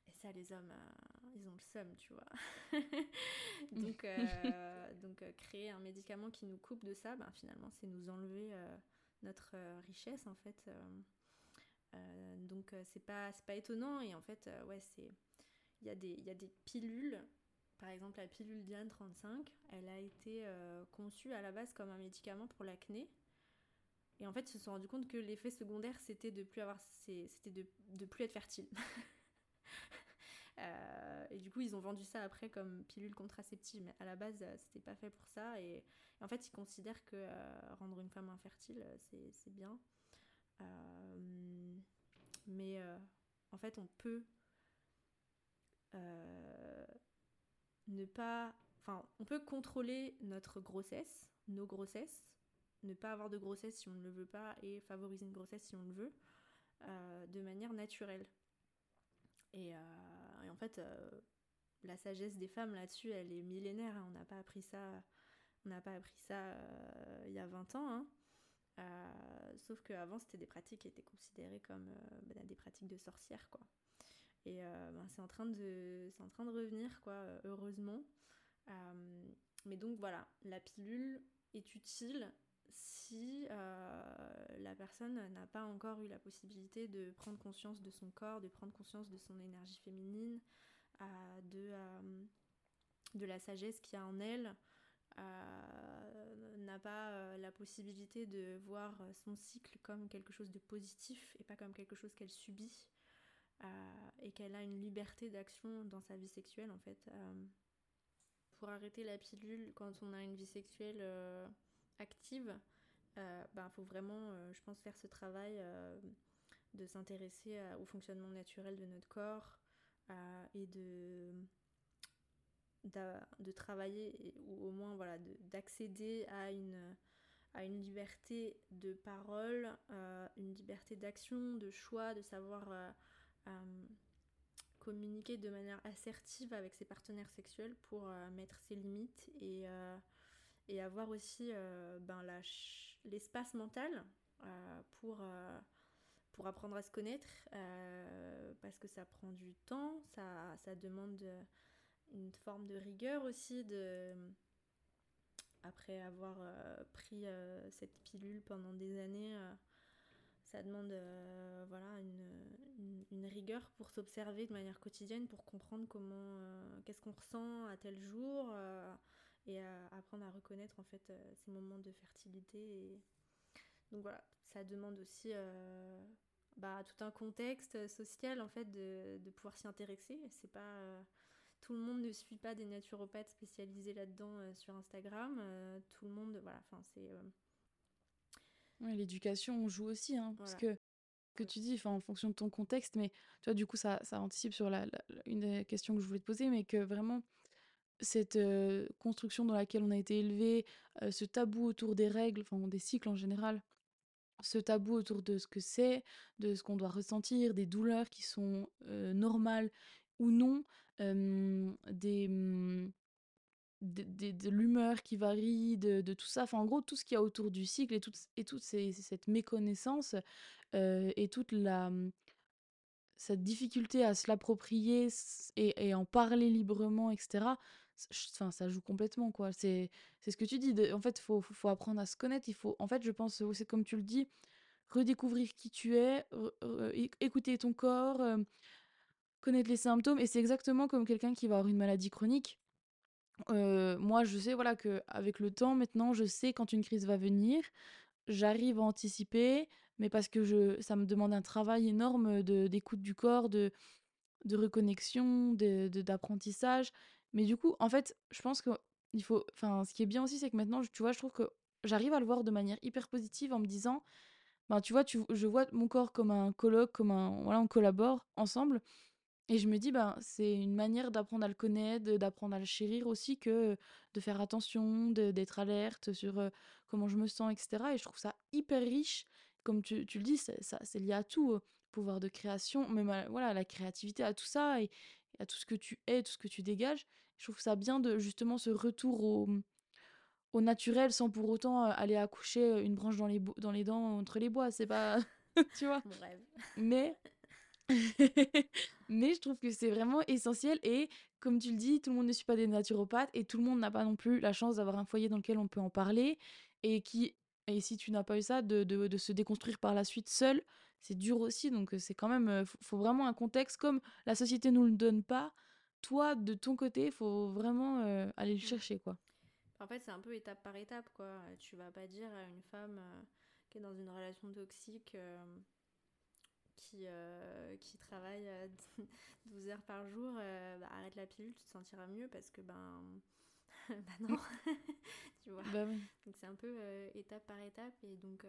Et ça, les hommes, ils ont le seum, tu vois. donc, donc créer un médicament qui nous coupe de ça, ben, finalement, c'est nous enlever notre richesse en fait. Euh, donc euh, c'est pas, pas étonnant. Et en fait euh, ouais c'est il y, a des, y a des pilules. Par exemple la pilule Diane 35 elle a été conçue à la base comme un médicament pour l'acné. Et en fait ils se sont rendu compte que l'effet secondaire c'était de plus avoir c'était de, de plus être fertile. Et du coup, ils ont vendu ça après comme pilule contraceptive, mais à la base, c'était pas fait pour ça. Et, en fait, ils considèrent que rendre une femme infertile, c'est bien. Euh, mais euh, en fait, on peut euh, ne pas. Enfin, on peut contrôler notre grossesse, nos grossesses, ne pas avoir de grossesse si on ne le veut pas et favoriser une grossesse si on le veut, de manière naturelle. Et, en fait, la sagesse des femmes là-dessus, elle est millénaire. Hein. On n'a pas appris ça, on n'a pas appris ça il y a 20 ans. Hein. Sauf qu'avant, c'était des pratiques qui étaient considérées comme bah, des pratiques de sorcières, quoi. Et ben, c'est en train de, en train de revenir, quoi, heureusement. mais donc voilà, la pilule est utile si euh, la personne n'a pas encore eu la possibilité de prendre conscience de son corps, de prendre conscience de son énergie féminine, euh, de, euh, de la sagesse qu'il y a en elle, n'a pas la possibilité de voir son cycle comme quelque chose de positif et pas comme quelque chose qu'elle subit, et qu'elle a une liberté d'action dans sa vie sexuelle en fait. pour arrêter la pilule quand on a une vie sexuelle active, il euh, ben, faut vraiment, euh, je pense, faire ce travail euh, de s'intéresser au fonctionnement naturel de notre corps et de, de, travailler, ou au moins voilà, d'accéder à une, à une liberté de parole, une liberté d'action, de choix, de savoir communiquer de manière assertive avec ses partenaires sexuels pour mettre ses limites et, et avoir aussi ben, l'espace mental euh, pour, euh, pour apprendre à se connaître, euh, parce que ça prend du temps, ça, ça demande une forme de rigueur aussi de après avoir pris cette pilule pendant des années, ça demande voilà une, rigueur pour s'observer de manière quotidienne, pour comprendre comment qu'est-ce qu'on ressent à tel jour, et apprendre à reconnaître en fait euh, ces moments de fertilité. Donc voilà, ça demande aussi euh, bah, tout un contexte social en fait de, de pouvoir s'y intéresser. C'est pas euh, tout le monde ne suit pas des naturopathes spécialisés là-dedans sur Instagram. tout le monde, voilà, enfin c'est. Ouais, l'éducation joue aussi, hein, parce que que tu dis, en fonction de ton contexte, mais tu vois, du coup, ça, ça anticipe sur la, une des questions que je voulais te poser, mais que vraiment, cette construction dans laquelle on a été élevé, ce tabou autour des règles, enfin des cycles en général, ce tabou autour de ce que c'est, de ce qu'on doit ressentir, des douleurs qui sont normales ou non, des, mmh, de l'humeur qui varie, de, tout ça, enfin en gros tout ce qu'il y a autour du cycle et, tout, et toute cette méconnaissance et toute la mmh, cette difficulté à se l'approprier et, en parler librement, etc enfin ça joue complètement quoi. C'est ce que tu dis en fait faut, faut apprendre à se connaître. Il faut en fait je pense c'est comme tu le dis redécouvrir qui tu es écouter ton corps euh, connaître les symptômes et c'est exactement comme quelqu'un qui va avoir une maladie chronique euh, moi je sais voilà que avec le temps maintenant je sais quand une crise va venir j'arrive à anticiper mais parce que je ça me demande un travail énorme de d'écoute du corps de de reconnexion d'apprentissage mais du coup, en fait, je pense que il faut. Enfin, ce qui est bien aussi, c'est que maintenant, tu vois, je trouve que j'arrive à le voir de manière hyper positive en me disant, ben, tu vois, tu, je vois mon corps comme un colloque, comme un. Voilà, on collabore ensemble. Et je me dis, ben, c'est une manière d'apprendre à le connaître, d'apprendre à le chérir aussi, que de faire attention, d'être alerte sur euh, comment je me sens, etc. Et je trouve ça hyper riche. Comme tu, tu le dis, c'est lié à tout, pouvoir de création, même voilà, la créativité, à tout ça. Et, à tout ce que tu es, tout ce que tu dégages. Je trouve ça bien de justement ce retour au, au naturel sans pour autant euh, aller accoucher euh, une branche dans les, dans les dents entre les bois. C'est pas. tu vois rêve. Mais. Mais je trouve que c'est vraiment essentiel et comme tu le dis, tout le monde ne suit pas des naturopathes et tout le monde n'a pas non plus la chance d'avoir un foyer dans lequel on peut en parler et qui et si tu n'as pas eu ça, de, de, de, se déconstruire par la suite seul, c'est dur aussi. Donc c'est quand même, faut, vraiment un contexte comme la société nous le donne pas. Toi, de ton côté, il faut vraiment aller le mmh. chercher, quoi. En fait, c'est un peu étape par étape, quoi. Tu vas pas dire à une femme qui est dans une relation toxique, qui, qui travaille 12 heures par jour, bah, arrête la pilule, tu te sentiras mieux parce que, ben, bah non, tu vois. Bah donc c'est un peu étape par étape et donc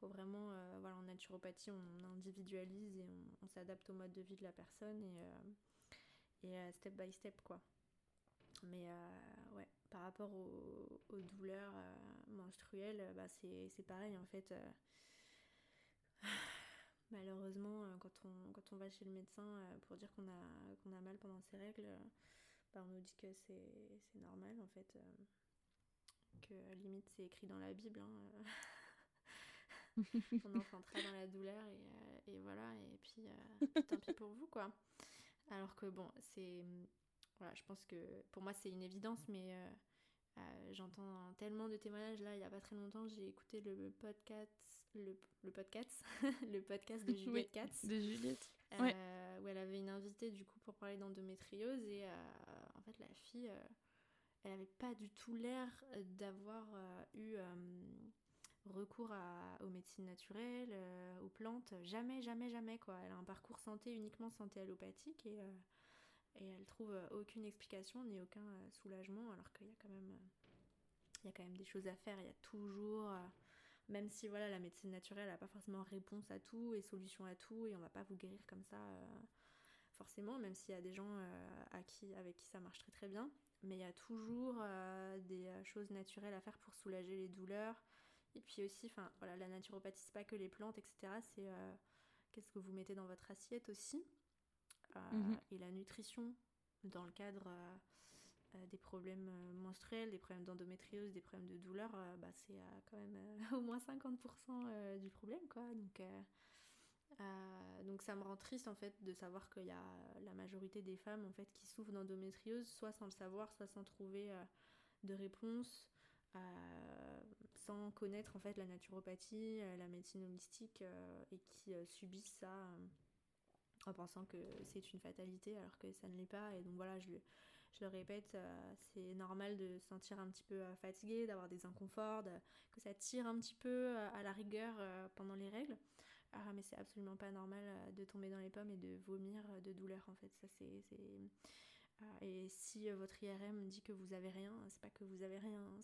faut vraiment, euh, voilà, en naturopathie, on individualise et on, s'adapte au mode de vie de la personne et, euh, et euh, step by step, quoi. Mais ouais, par rapport aux, douleurs menstruelles, bah, c'est pareil, en fait. Malheureusement, quand on, quand on va chez le médecin pour dire qu'on a, qu'on a mal pendant ses règles, bah, on nous dit que c'est normal en fait, que limite c'est écrit dans la Bible. Hein, on enfantera dans la douleur et, et voilà, et puis, tant pis pour vous quoi. Alors que bon, c'est. Voilà, je pense que pour moi c'est une évidence, mais euh, j'entends tellement de témoignages. Là, il n'y a pas très longtemps, j'ai écouté le podcast, le, le podcast, le podcast de Juliette Katz. De Juliette. Euh, où elle avait une invitée du coup pour parler d'endométriose et euh, en fait la fille, elle n'avait pas du tout l'air d'avoir eu recours à, aux médecines naturelles, aux plantes. Jamais, jamais, jamais quoi. Elle a un parcours santé uniquement santé allopathique et et elle trouve euh, aucune explication ni aucun euh, soulagement alors qu'il y a quand même euh, il y a quand même des choses à faire il y a toujours même si voilà la médecine naturelle n'a pas forcément réponse à tout et solution à tout et on va pas vous guérir comme ça forcément même s'il y a des gens à qui, avec qui ça marche très très bien. Mais il y a toujours des choses naturelles à faire pour soulager les douleurs. Et puis aussi enfin voilà la naturopathie c'est pas que les plantes etc c'est qu'est-ce que vous mettez dans votre assiette aussi. Mhm. et la nutrition dans le cadre euh, euh, des problèmes euh, menstruels, des problèmes d'endométriose, des problèmes de douleur, bah, c'est quand même au moins 50% du problème. Quoi. Donc, donc ça me rend triste en fait de savoir qu'il y a la majorité des femmes en fait qui souffrent d'endométriose, soit sans le savoir, soit sans trouver de réponse. sans connaître en fait la naturopathie, la médecine holistique et qui subissent ça en pensant que c'est une fatalité alors que ça ne l'est pas. Et donc voilà, je, je le répète, euh, c'est normal de se sentir un petit peu euh, fatigué, d'avoir des inconforts, que ça tire un petit peu euh, à la rigueur pendant les règles. Ah, mais c'est absolument pas normal de tomber dans les pommes et de vomir de douleur en fait. Ça c'est et si votre IRM dit que vous avez rien, c'est pas que vous avez rien, hein.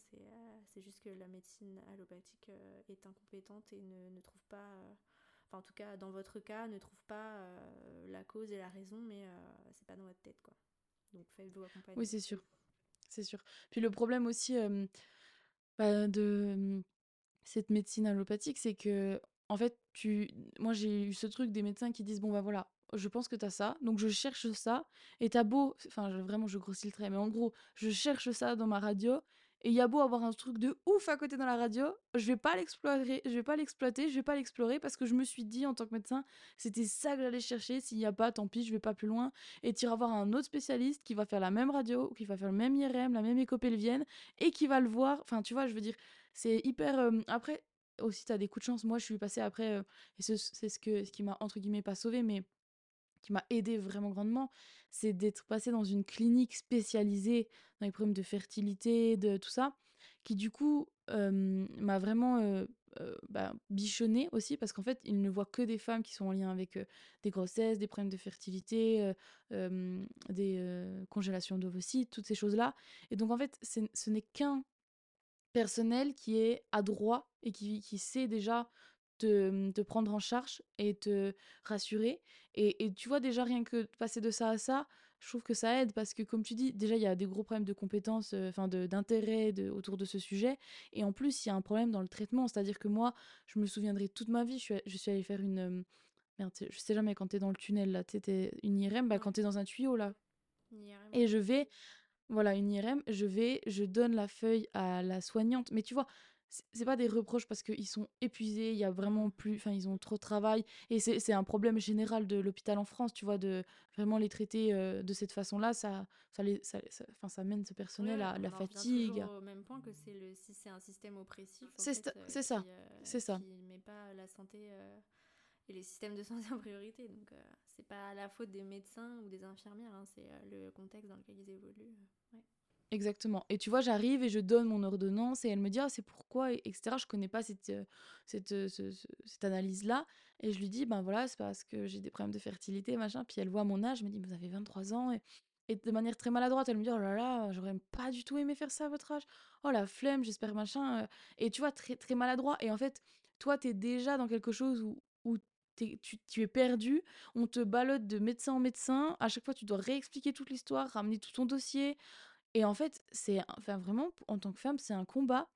c'est juste que la médecine allopathique est incompétente et ne, ne trouve pas enfin en tout cas dans votre cas, ne trouve pas euh, la cause et la raison, mais euh, c'est pas dans votre tête quoi. Oui, c'est sûr. C'est sûr. Puis le problème aussi bah, de cette médecine allopathique, c'est que en fait, tu moi j'ai eu ce truc des médecins qui disent bon bah voilà, je pense que tu as ça, donc je cherche ça, et t'as beau, enfin vraiment je grossis le trait, mais en gros, je cherche ça dans ma radio, et il y a beau avoir un truc de ouf à côté dans la radio, je vais pas l'explorer, je vais pas l'exploiter, je vais pas l'explorer parce que je me suis dit en tant que médecin, c'était ça que j'allais chercher. S'il y a pas, tant pis, je vais pas plus loin. Et tu iras voir un autre spécialiste qui va faire la même radio, qui va faire le même IRM, la même éco-pelvienne et qui va le voir. Enfin, tu vois, je veux dire, c'est hyper. Après, aussi, tu as des coups de chance. Moi, je suis passée après, et c'est ce, ce qui m'a entre guillemets pas sauvé, mais qui m'a aidé vraiment grandement, c'est d'être passé dans une clinique spécialisée dans les problèmes de fertilité, de tout ça, qui du coup m'a vraiment bah, bichonné aussi, parce qu'en fait, il ne voit que des femmes qui sont en lien avec des grossesses, des problèmes de fertilité, des congélations d'ovocytes, toutes ces choses-là. Et donc, en fait, ce n'est qu'un personnel qui est adroit et qui, qui sait déjà te, te, prendre en charge et te rassurer. Et, et, tu vois, déjà, rien que passer de ça à ça, je trouve que ça aide parce que, comme tu dis, déjà, il y a des gros problèmes de compétences, enfin, d'intérêt de, autour de ce sujet. Et en plus, il y a un problème dans le traitement. C'est-à-dire que moi, je me souviendrai toute ma vie, je suis, je suis allée faire une. merde, je sais jamais, quand t'es dans le tunnel, là, tu une IRM, bah, quand t'es dans un tuyau, là. Et je vais. Voilà, une IRM, je vais, je donne la feuille à la soignante. Mais tu vois, c'est pas des reproches parce qu'ils sont épuisés, il y a vraiment plus, enfin ils ont trop de travail et c'est un problème général de l'hôpital en France, tu vois, de vraiment les traiter euh, de cette façon-là, ça, ça, les, ça, ça, ça mène ce personnel à la fatigue. au même point que c'est le, si c'est un système oppressif. C'est euh, ça, c'est ça. Qui met pas la santé euh, et les systèmes de santé en priorité, donc c'est pas la faute des médecins ou des infirmières, hein, c'est le contexte dans lequel ils évoluent. Ouais. Exactement. Et tu vois, j'arrive et je donne mon ordonnance et elle me dit ah c'est pourquoi etc. Je connais pas cette euh, cette, euh, cette analyse là et je lui dis ben voilà c'est parce que j'ai des problèmes de fertilité machin. Puis elle voit mon âge, elle me dit vous avez 23 ans et, de manière très maladroite elle me dit oh là là j'aurais pas du tout aimé faire ça à votre âge. Oh la flemme j'espère machin euh. et tu vois très très maladroit et en fait toi tu es déjà dans quelque chose où où tu, tu, es perdu, on te ballotte de médecin en médecin, à chaque fois tu dois réexpliquer toute l'histoire, ramener tout ton dossier, et en fait, c'est enfin vraiment en tant que femme, c'est un combat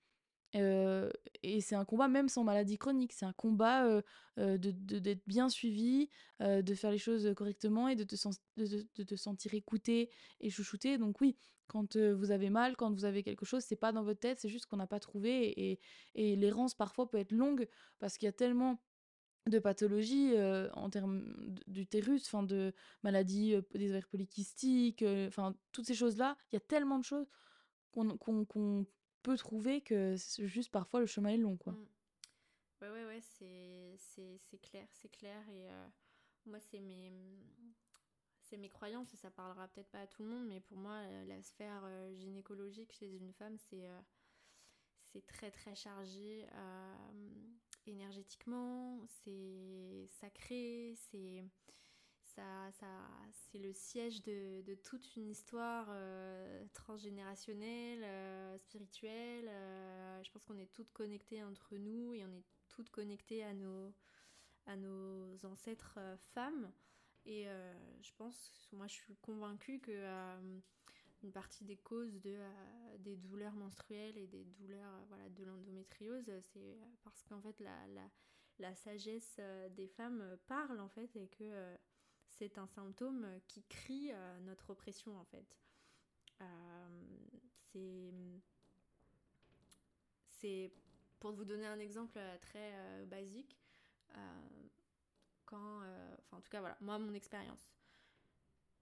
et c'est un combat même sans maladie chronique. C'est un combat de, d'être bien suivi, de faire les choses correctement et de te, de, te sentir écouté et chouchouté. Donc oui, quand vous avez mal, quand vous avez quelque chose, c'est pas dans votre tête, c'est juste qu'on n'a pas trouvé. Et, et l'errance parfois peut être longue parce qu'il y a tellement de pathologies en termes d'utérus, enfin de maladies des ovaires polykystiques, enfin toutes ces choses-là. Il y a tellement de choses qu'on peut trouver que juste parfois le chemin est long, quoi. Mmh. Ouais, ouais, ouais, c'est clair, c'est clair. Et euh, moi, c'est mes, mes croyances, ça parlera peut-être pas à tout le monde, mais pour moi, euh, la sphère euh, gynécologique chez une femme, c'est c'est très, très chargé énergétiquement, c'est sacré, c'est ça, ça, c'est le siège de, toute une histoire euh, transgénérationnelle, euh, spirituelle. Euh, je pense qu'on est toutes connectées entre nous et on est toutes connectées à nos, à nos ancêtres femmes. Et je pense, moi je suis convaincue que une partie des causes de, des douleurs menstruelles et des douleurs voilà, de l'endométriose, c'est parce qu'en fait la, la, la sagesse des femmes parle en fait et que c'est un symptôme qui crie euh, notre oppression en fait. Euh, c'est c'est pour vous donner un exemple euh, très basique quand enfin en tout cas voilà moi mon expérience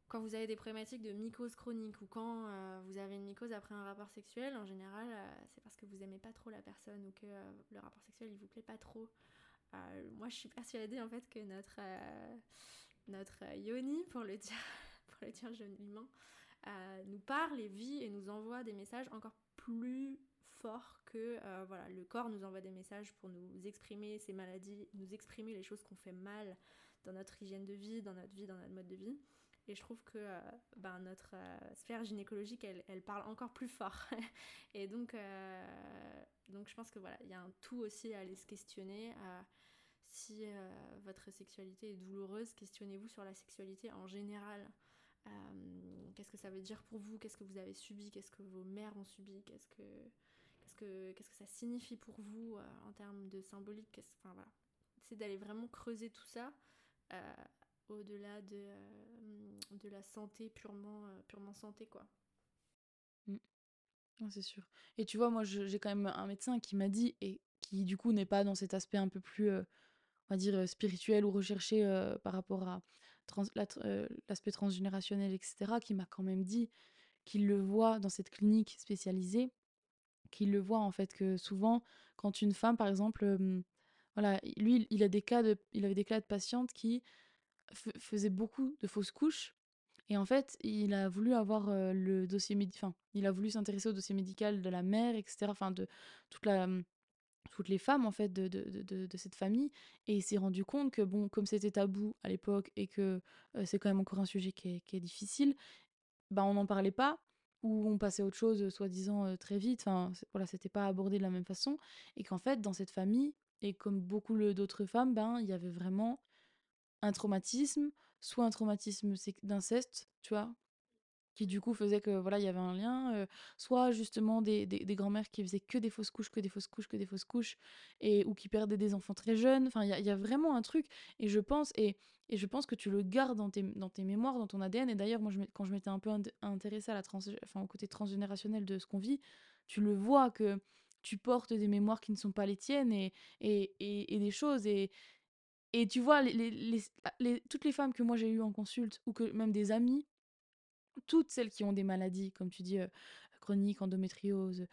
quand vous avez des problématiques de mycose chronique ou quand vous avez une mycose après un rapport sexuel, en général, c'est parce que vous aimez pas trop la personne ou que le rapport sexuel il vous plaît pas trop. moi, je suis persuadée en fait que notre notre euh, Yoni, pour le dire, pour le dire joliment, euh, nous parle et vit et nous envoie des messages encore plus forts que euh, voilà, le corps nous envoie des messages pour nous exprimer ces maladies, nous exprimer les choses qu'on fait mal dans notre hygiène de vie, dans notre vie, dans notre mode de vie. Et je trouve que ben, notre sphère gynécologique, elle, elle, parle encore plus fort. et donc, donc je pense que voilà, il y a un tout aussi à aller se questionner. Si euh, votre sexualité est douloureuse, questionnez-vous sur la sexualité en général. Euh, qu'est-ce que ça veut dire pour vous? Qu'est-ce que vous avez subi? Qu'est-ce que vos mères ont subi? Qu'est-ce que, qu'est-ce que, qu'est-ce que ça signifie pour vous euh, en termes de symbolique? Enfin voilà. C'est d'aller vraiment creuser tout ça au-delà de, de la santé purement, purement santé quoi. Mmh. c'est sûr. Et tu vois, moi j'ai quand même un médecin qui m'a dit, et qui du coup n'est pas dans cet aspect un peu plus on va dire, spirituel ou recherché par rapport à l'aspect transgénérationnel, etc., qui m'a quand même dit qu'il le voit dans cette clinique spécialisée, qu'il le voit en fait que souvent, quand une femme, par exemple, voilà, lui, il, a des cas de, il avait des cas de patientes qui faisaient beaucoup de fausses couches. Et en fait, il a voulu avoir le dossier médical, il a voulu s'intéresser au dossier médical de la mère, etc., enfin, de toute la, toutes les femmes en fait de, de, de, cette famille et il s'est rendu compte que bon comme c'était tabou à l'époque et que c'est quand même encore un sujet qui est, qui est difficile bah on n'en parlait pas ou on passait à autre chose soi-disant très vite enfin voilà c'était pas abordé de la même façon et qu'en fait dans cette famille et comme beaucoup d'autres femmes ben il y avait vraiment un traumatisme soit un traumatisme d'inceste tu vois? Qui du coup faisait que voilà il y avait un lien soit justement des, des, grands-mères qui faisaient que des fausses couches que des fausses couches que des fausses couches et ou qui perdaient des enfants très jeunes. Enfin il y, a, vraiment un truc et je pense et, et je pense que tu le gardes dans tes, dans tes mémoires dans ton ADN et d'ailleurs moi quand je m'étais un peu intéressée à la trans, enfin, au côté transgénérationnel de ce qu'on vit tu le vois que tu portes des mémoires qui ne sont pas les tiennes et, et, et, et des choses et et tu vois, les, les, les, toutes les femmes que moi j'ai eues en consulte, ou que même des amis, toutes celles qui ont des maladies, comme tu dis, chroniques, endométriose,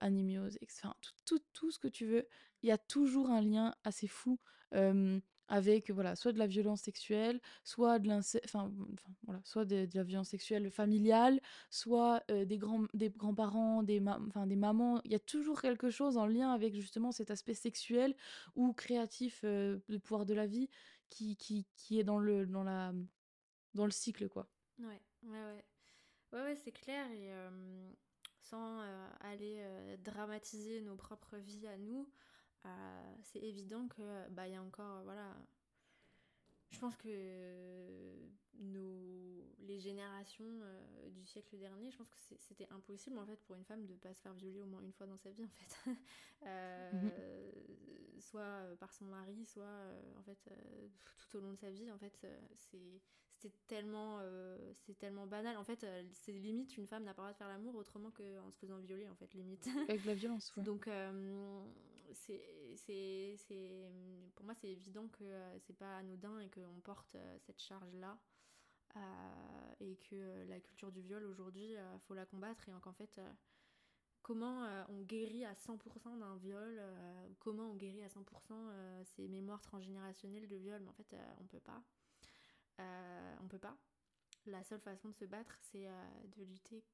anémiose, enfin, tout, tout, ce que tu veux, il y a toujours un lien assez fou avec voilà soit de la violence sexuelle soit de enfin, voilà soit de, la violence sexuelle familiale soit des grands des grands-parents des enfin des mamans il y a toujours quelque chose en lien avec justement cet aspect sexuel ou créatif de pouvoir de la vie qui, qui, qui est dans le dans la dans le cycle quoi Ouais, ouais. Ouais, ouais, c'est clair. Et sans aller dramatiser nos propres vies à nous, c'est évident que bah il y a encore voilà. Je pense que nos les générations du siècle dernier, je pense que c'était impossible en fait pour une femme de pas se faire violer au moins une fois dans sa vie en fait, mhm. soit par son mari, soit en fait tout au long de sa vie en fait c'est c'était tellement c'est tellement banal en fait c'est limite une femme n'a pas le droit de faire l'amour autrement qu'en se faisant violer en fait limite avec la violence ouais. donc c'est pour moi c'est évident que c'est pas anodin et qu'on porte cette charge là euh, et que euh, la culture du viol aujourd'hui, il euh, faut la combattre et qu'en fait, comment on guérit à 100% d'un viol, comment on guérit à 100% ces mémoires transgénérationnelles de viol, mais en fait, on peut pas. on peut pas. La seule façon de se battre, c'est de lutter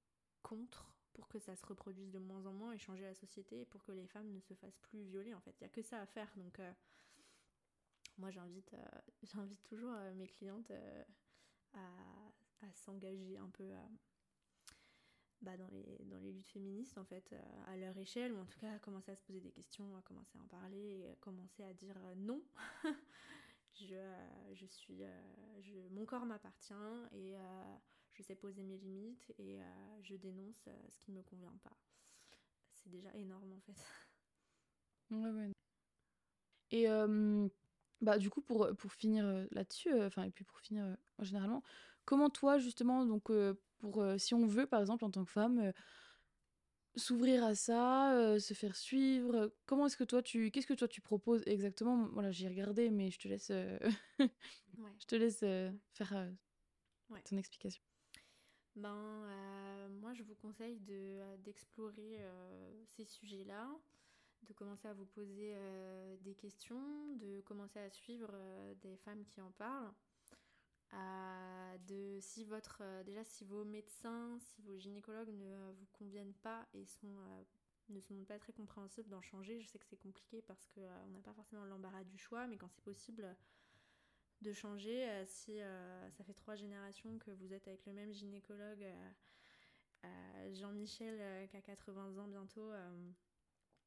contre pour que ça se reproduise de moins en moins et changer la société pour que les femmes ne se fassent plus violer en fait. Il n'y a que ça à faire. Donc moi j'invite j'invite toujours mes clientes à, s'engager un peu euh, bah, dans, les, dans les luttes féministes, en fait, euh, à leur échelle, ou en tout cas à commencer à se poser des questions, à commencer à en parler, et à commencer à dire euh, non. je, je suis, je, mon corps m'appartient et je sais poser mes limites et je dénonce ce qui ne me convient pas. C'est déjà énorme en fait. Ouais, ouais. Et bah, du coup, pour, pour finir là-dessus, enfin, et puis pour finir généralement, comment toi, justement, donc, pour, si on veut, par exemple, en tant que femme, s'ouvrir à ça, se faire suivre, comment est-ce que toi, tu, qu'est-ce que toi, tu proposes exactement? Voilà, j'ai regardé, mais je te laisse, je te laisse faire ton explication. Ben, moi, je vous conseille de, d'explorer ces sujets-là de commencer à vous poser euh, des questions, de commencer à suivre euh, des femmes qui en parlent. de si votre euh, déjà si vos médecins, si vos gynécologues ne vous conviennent pas et sont ne se montrent pas très compréhensibles d'en changer, je sais que c'est compliqué parce qu'on n'a pas forcément l'embarras du choix, mais quand c'est possible de changer, si ça fait trois générations que vous êtes avec le même gynécologue, Jean-Michel qui a 80 ans bientôt,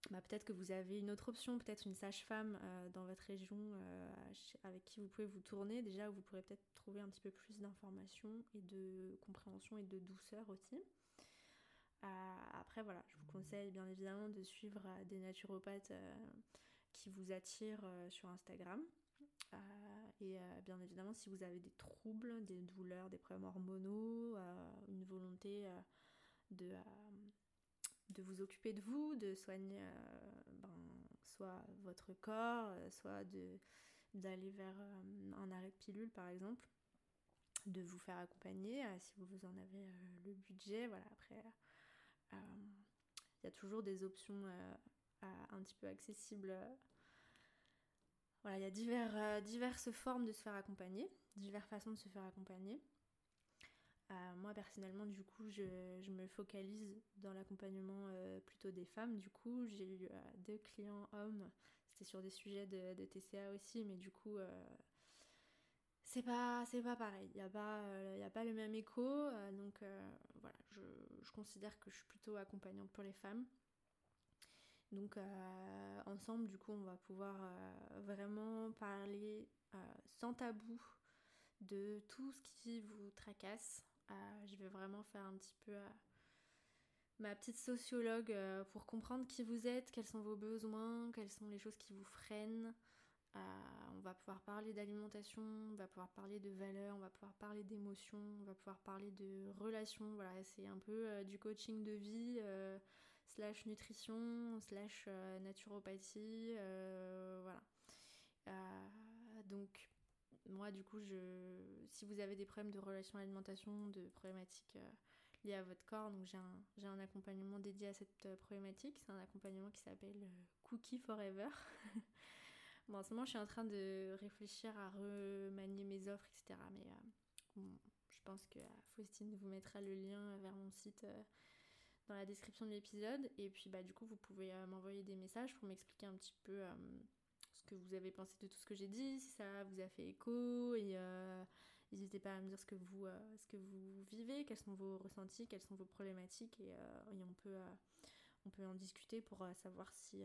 bah, peut-être que vous avez une autre option, peut-être une sage-femme euh, dans votre région euh, avec qui vous pouvez vous tourner, déjà vous pourrez peut-être trouver un petit peu plus d'informations et de compréhension et de douceur aussi. Euh, après, voilà, je vous conseille bien évidemment de suivre des naturopathes qui vous attirent sur Instagram. Et bien évidemment, si vous avez des troubles, des douleurs, des problèmes hormonaux, une volonté de de vous occuper de vous, de soigner euh, ben, soit votre corps, euh, soit d'aller vers euh, un arrêt de pilule par exemple, de vous faire accompagner si vous en avez le budget. Voilà, après, il y a toujours des options un petit peu accessibles. Voilà, il y a divers, diverses formes de se faire accompagner, diverses façons de se faire accompagner. Euh, moi personnellement, du coup, je, me focalise dans l'accompagnement euh, plutôt des femmes. Du coup, j'ai eu euh, deux clients hommes. C'était sur des sujets de, TCA aussi, mais du coup, c'est pas pas pareil. Il n'y a pas a pas le même écho. donc voilà, je, je, considère que je suis plutôt accompagnante pour les femmes. Donc ensemble, du coup, on va pouvoir vraiment parler sans tabou de tout ce qui vous tracasse je vais vraiment faire un petit peu euh, ma petite sociologue euh, pour comprendre qui vous êtes, quels sont vos besoins, quelles sont les choses qui vous freinent. Euh, on va pouvoir parler d'alimentation, on va pouvoir parler de valeurs, on va pouvoir parler d'émotions, on va pouvoir parler de relations. Voilà, c'est un peu du coaching de vie, slash nutrition, slash naturopathie. voilà. donc moi, du coup, je... si vous avez des problèmes de relation à l'alimentation, de problématiques euh, liées à votre corps, donc j'ai un, accompagnement dédié à cette euh, problématique. C'est un accompagnement qui s'appelle euh, Cookie Forever. bon, en ce moment, je suis en train de réfléchir à remanier mes offres, etc. Mais je pense que Faustine vous mettra le lien vers mon site dans la description de l'épisode. Et puis, bah, du coup, vous pouvez m'envoyer des messages pour m'expliquer un petit peu ce que vous avez pensé de tout ce que j'ai dit, si ça vous a fait écho et euh, n'hésitez pas à me dire ce que vous euh, ce que vous vivez, quels sont vos ressentis, quelles sont vos problématiques et, euh, on peut on peut en discuter pour savoir si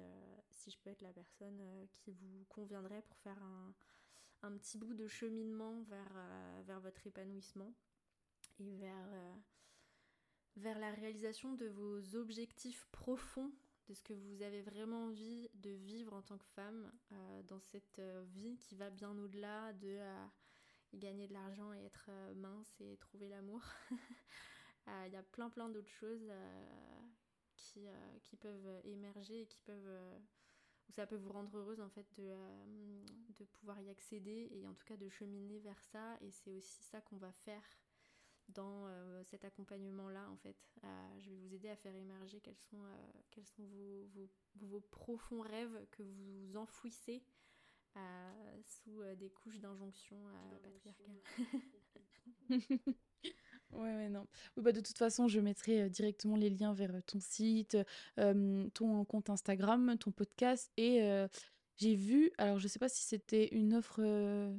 si je peux être la personne qui vous conviendrait pour faire un, un petit bout de cheminement vers vers votre épanouissement et vers, vers la réalisation de vos objectifs profonds de ce que vous avez vraiment envie de vivre en tant que femme dans cette vie qui va bien au-delà de gagner de l'argent et être mince et trouver l'amour. Il y a plein plein d'autres choses qui, qui, peuvent émerger et qui peuvent où ça peut vous rendre heureuse en fait de, euh, de pouvoir y accéder et en tout cas de cheminer vers ça et c'est aussi ça qu'on va faire dans euh, cet accompagnement là en fait euh, je vais vous aider à faire émerger quels sont, quels sont vos, vos, vos, profonds rêves que vous enfouissez sous des couches d'injonction patriarcales Ouais, ouais, non. Oui, bah, de toute façon, je mettrai directement les liens vers ton site, ton compte Instagram, ton podcast. Et j'ai vu, alors je sais pas si c'était une offre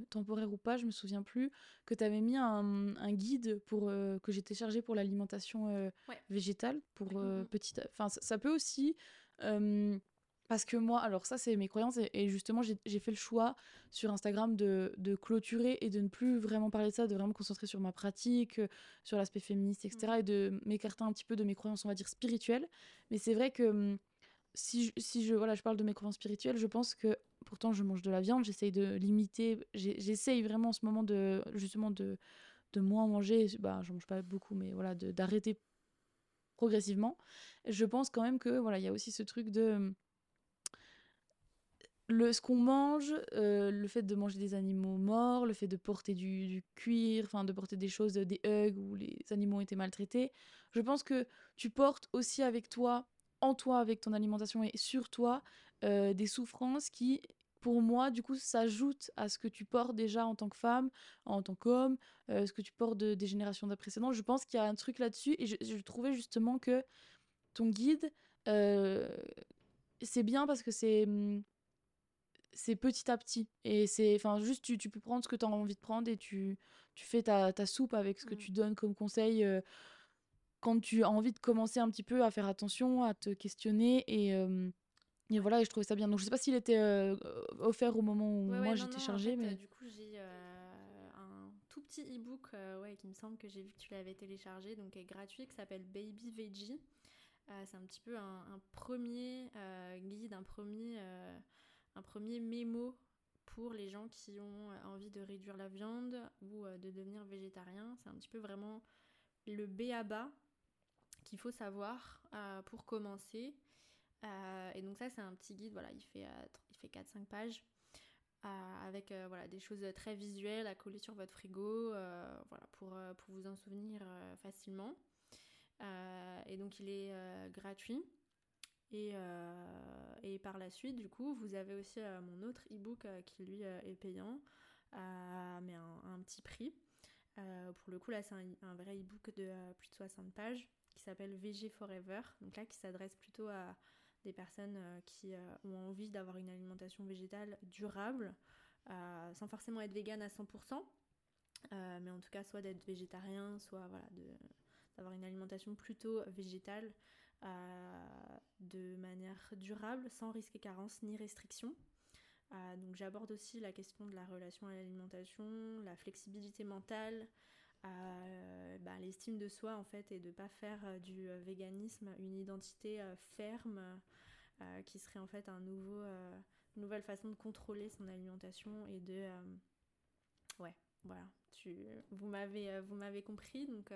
temporaire ou pas, je me souviens plus, que tu avais mis un, un guide pour, que j'ai téléchargé pour l'alimentation végétale. Pour petite, enfin, ça, ça peut aussi parce que moi, alors ça, c'est mes croyances, et, justement, j'ai fait le choix sur Instagram de, de, clôturer et de ne plus vraiment parler de ça, de vraiment me concentrer sur ma pratique, sur l'aspect féministe, etc., mmh. et de m'écarter un petit peu de mes croyances, on va dire, spirituelles. Mais c'est vrai que hum, si, je, voilà, je parle de mes croyances spirituelles, je pense que pourtant je mange de la viande, j'essaye de limiter, j'essaye vraiment en ce moment de, justement, de, de moins manger, bah, j'en mange pas beaucoup, mais voilà, d'arrêter progressivement. Je pense quand même que, voilà, il y a aussi ce truc de le, ce qu'on mange, euh, le fait de manger des animaux morts, le fait de porter du, cuir, enfin de porter des choses, des hugs où les animaux ont été maltraités, je pense que tu portes aussi avec toi, en toi, avec ton alimentation et sur toi, euh, des souffrances qui, pour moi, du coup, s'ajoutent à ce que tu portes déjà en tant que femme, en tant qu'homme, euh, ce que tu portes des générations précédentes. Je pense qu'il y a un truc là-dessus et je, je, trouvais justement que ton guide, c'est bien parce que c'est hum, c'est petit à petit. Et c'est, enfin, juste, tu, tu, peux prendre ce que tu as envie de prendre et tu, tu fais ta, ta soupe avec ce que mmh. tu donnes comme conseil euh, quand tu as envie de commencer un petit peu à faire attention, à te questionner. Et, et voilà, et je trouvais ça bien. Donc, je sais pas s'il était euh, offert au moment où moi j'étais chargée. mais... du coup, j'ai un tout petit e-book ouais, qui me semble que j'ai vu que tu l'avais téléchargé, donc est gratuit, qui s'appelle Baby Veggie. c'est un petit peu un, un premier guide, un premier un premier mémo pour les gens qui ont euh, envie de réduire la viande ou euh, de devenir végétarien. C'est un petit peu vraiment le B à bas qu'il faut savoir euh, pour commencer. et donc ça c'est un petit guide, voilà, il fait, il fait 4-5 pages. avec voilà, des choses très visuelles à coller sur votre frigo voilà, pour, pour vous en souvenir facilement. et donc il est gratuit. Et, euh, et, par la suite, du coup, vous avez aussi euh, mon autre e-book euh, qui lui est payant, mais un, petit prix. pour le coup, là, c'est un, vrai e-book de plus de 60 pages s'appelle VG Forever. Donc là, qui s'adresse plutôt à des personnes qui ont envie d'avoir une alimentation végétale durable, sans forcément être vegan à 100%, mais en tout cas, soit d'être végétarien, soit voilà, d'avoir une alimentation plutôt végétale de manière durable, sans risque et carence ni restriction. Euh, donc j'aborde aussi la question de la relation à l'alimentation, la flexibilité mentale, euh, bah, l'estime de soi en fait et de pas faire euh, du véganisme une identité ferme qui serait en fait une nouvelle façon de contrôler son alimentation et de ouais voilà. Tu, vous m'avez vous m'avez compris donc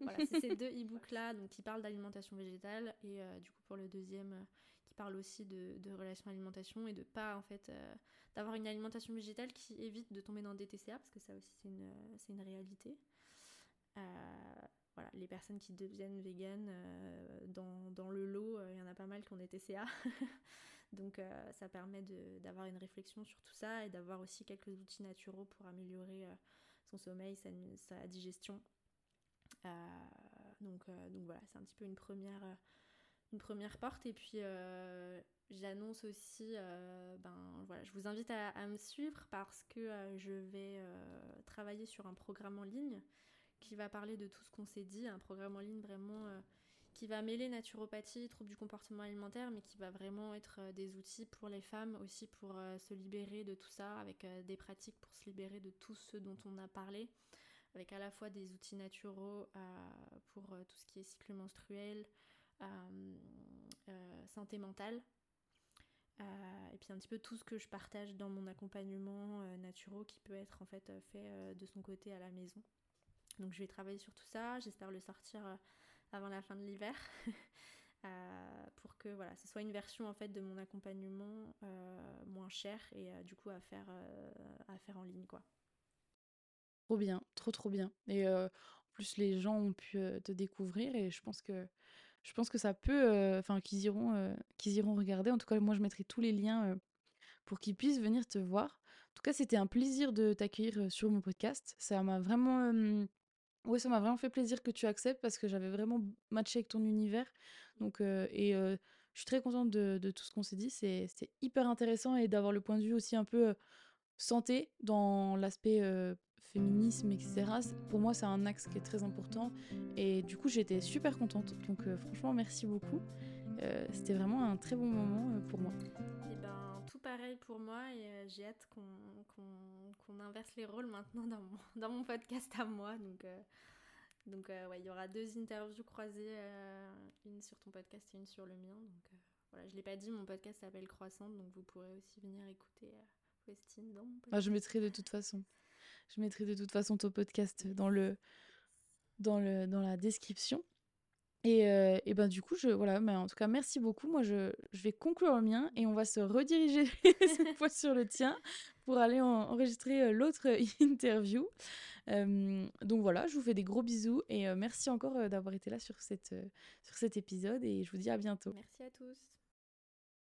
voilà, c'est ces deux e-books-là donc, qui parlent d'alimentation végétale et euh, du coup pour le deuxième euh, qui parle aussi de, de relations alimentation et de pas en fait euh, d'avoir une alimentation végétale qui évite de tomber dans des TCA parce que ça aussi c'est une, c'est une réalité. voilà, les personnes qui deviennent véganes, dans, dans, le lot, il y en a pas mal qui ont des TCA. Donc ça permet d'avoir une réflexion sur tout ça et d'avoir aussi quelques outils naturels pour améliorer son sommeil, sa, digestion euh, donc, euh, donc voilà, c'est un petit peu une première, euh, une première porte. Et puis j'annonce aussi, ben voilà, je vous invite à, me suivre parce que je vais travailler sur un programme en ligne qui va parler de tout ce qu'on s'est dit, un programme en ligne vraiment qui va mêler naturopathie, troubles du comportement alimentaire, mais qui va vraiment être des outils pour les femmes aussi pour se libérer de tout ça, avec des pratiques pour se libérer de tout ce dont on a parlé, avec à la fois des outils naturels pour tout ce qui est cycle menstruel, santé mentale, et puis un petit peu tout ce que je partage dans mon accompagnement naturel qui peut être en fait fait de son côté à la maison. Donc je vais travailler sur tout ça, j'espère le sortir avant la fin de l'hiver. Euh, pour que voilà, ce soit une version en fait de mon accompagnement euh, moins cher et euh, du coup à faire, à faire en ligne quoi. Trop bien, trop trop bien. Et en plus les gens ont pu te découvrir et je pense que je pense que ça peut, enfin qu'ils iront, qu'ils iront regarder. En tout cas, moi je mettrai tous les liens pour qu'ils puissent venir te voir. En tout cas, c'était un plaisir de t'accueillir sur mon podcast. Ça m'a vraiment ça m'a vraiment fait plaisir que tu acceptes parce que j'avais vraiment matché avec ton univers. Donc, euh, et euh, je suis très contente de, tout ce qu'on s'est dit. C'est hyper intéressant et d'avoir le point de vue aussi un peu euh, santé dans l'aspect féminisme, etc. Pour moi, c'est un axe qui est très important. Et du coup, j'étais super contente. Donc, franchement, merci beaucoup. C'était vraiment un très bon moment pour moi. Et eh ben, tout pareil pour moi et j'ai hâte qu'on inverse les rôles maintenant dans mon, dans mon podcast à moi. Donc, donc euh, ouais, il y aura deux interviews croisées, euh, une sur ton podcast et une sur le mien. Donc euh, voilà, je l'ai pas dit, mon podcast s'appelle Croissante, donc vous pourrez aussi venir écouter Westine dans mon Ah, je mettrai de toute façon. Je mettrai de toute façon ton podcast dans le dans le dans la description. Et, et, ben du coup, je, voilà, mais en tout cas, merci beaucoup. Moi, je, je vais conclure le mien et on va se rediriger cette fois sur le tien pour aller enregistrer l'autre interview donc voilà, je vous fais des gros bisous et merci encore d'avoir été là sur, cette, sur cet épisode et je vous dis à bientôt. Merci à tous.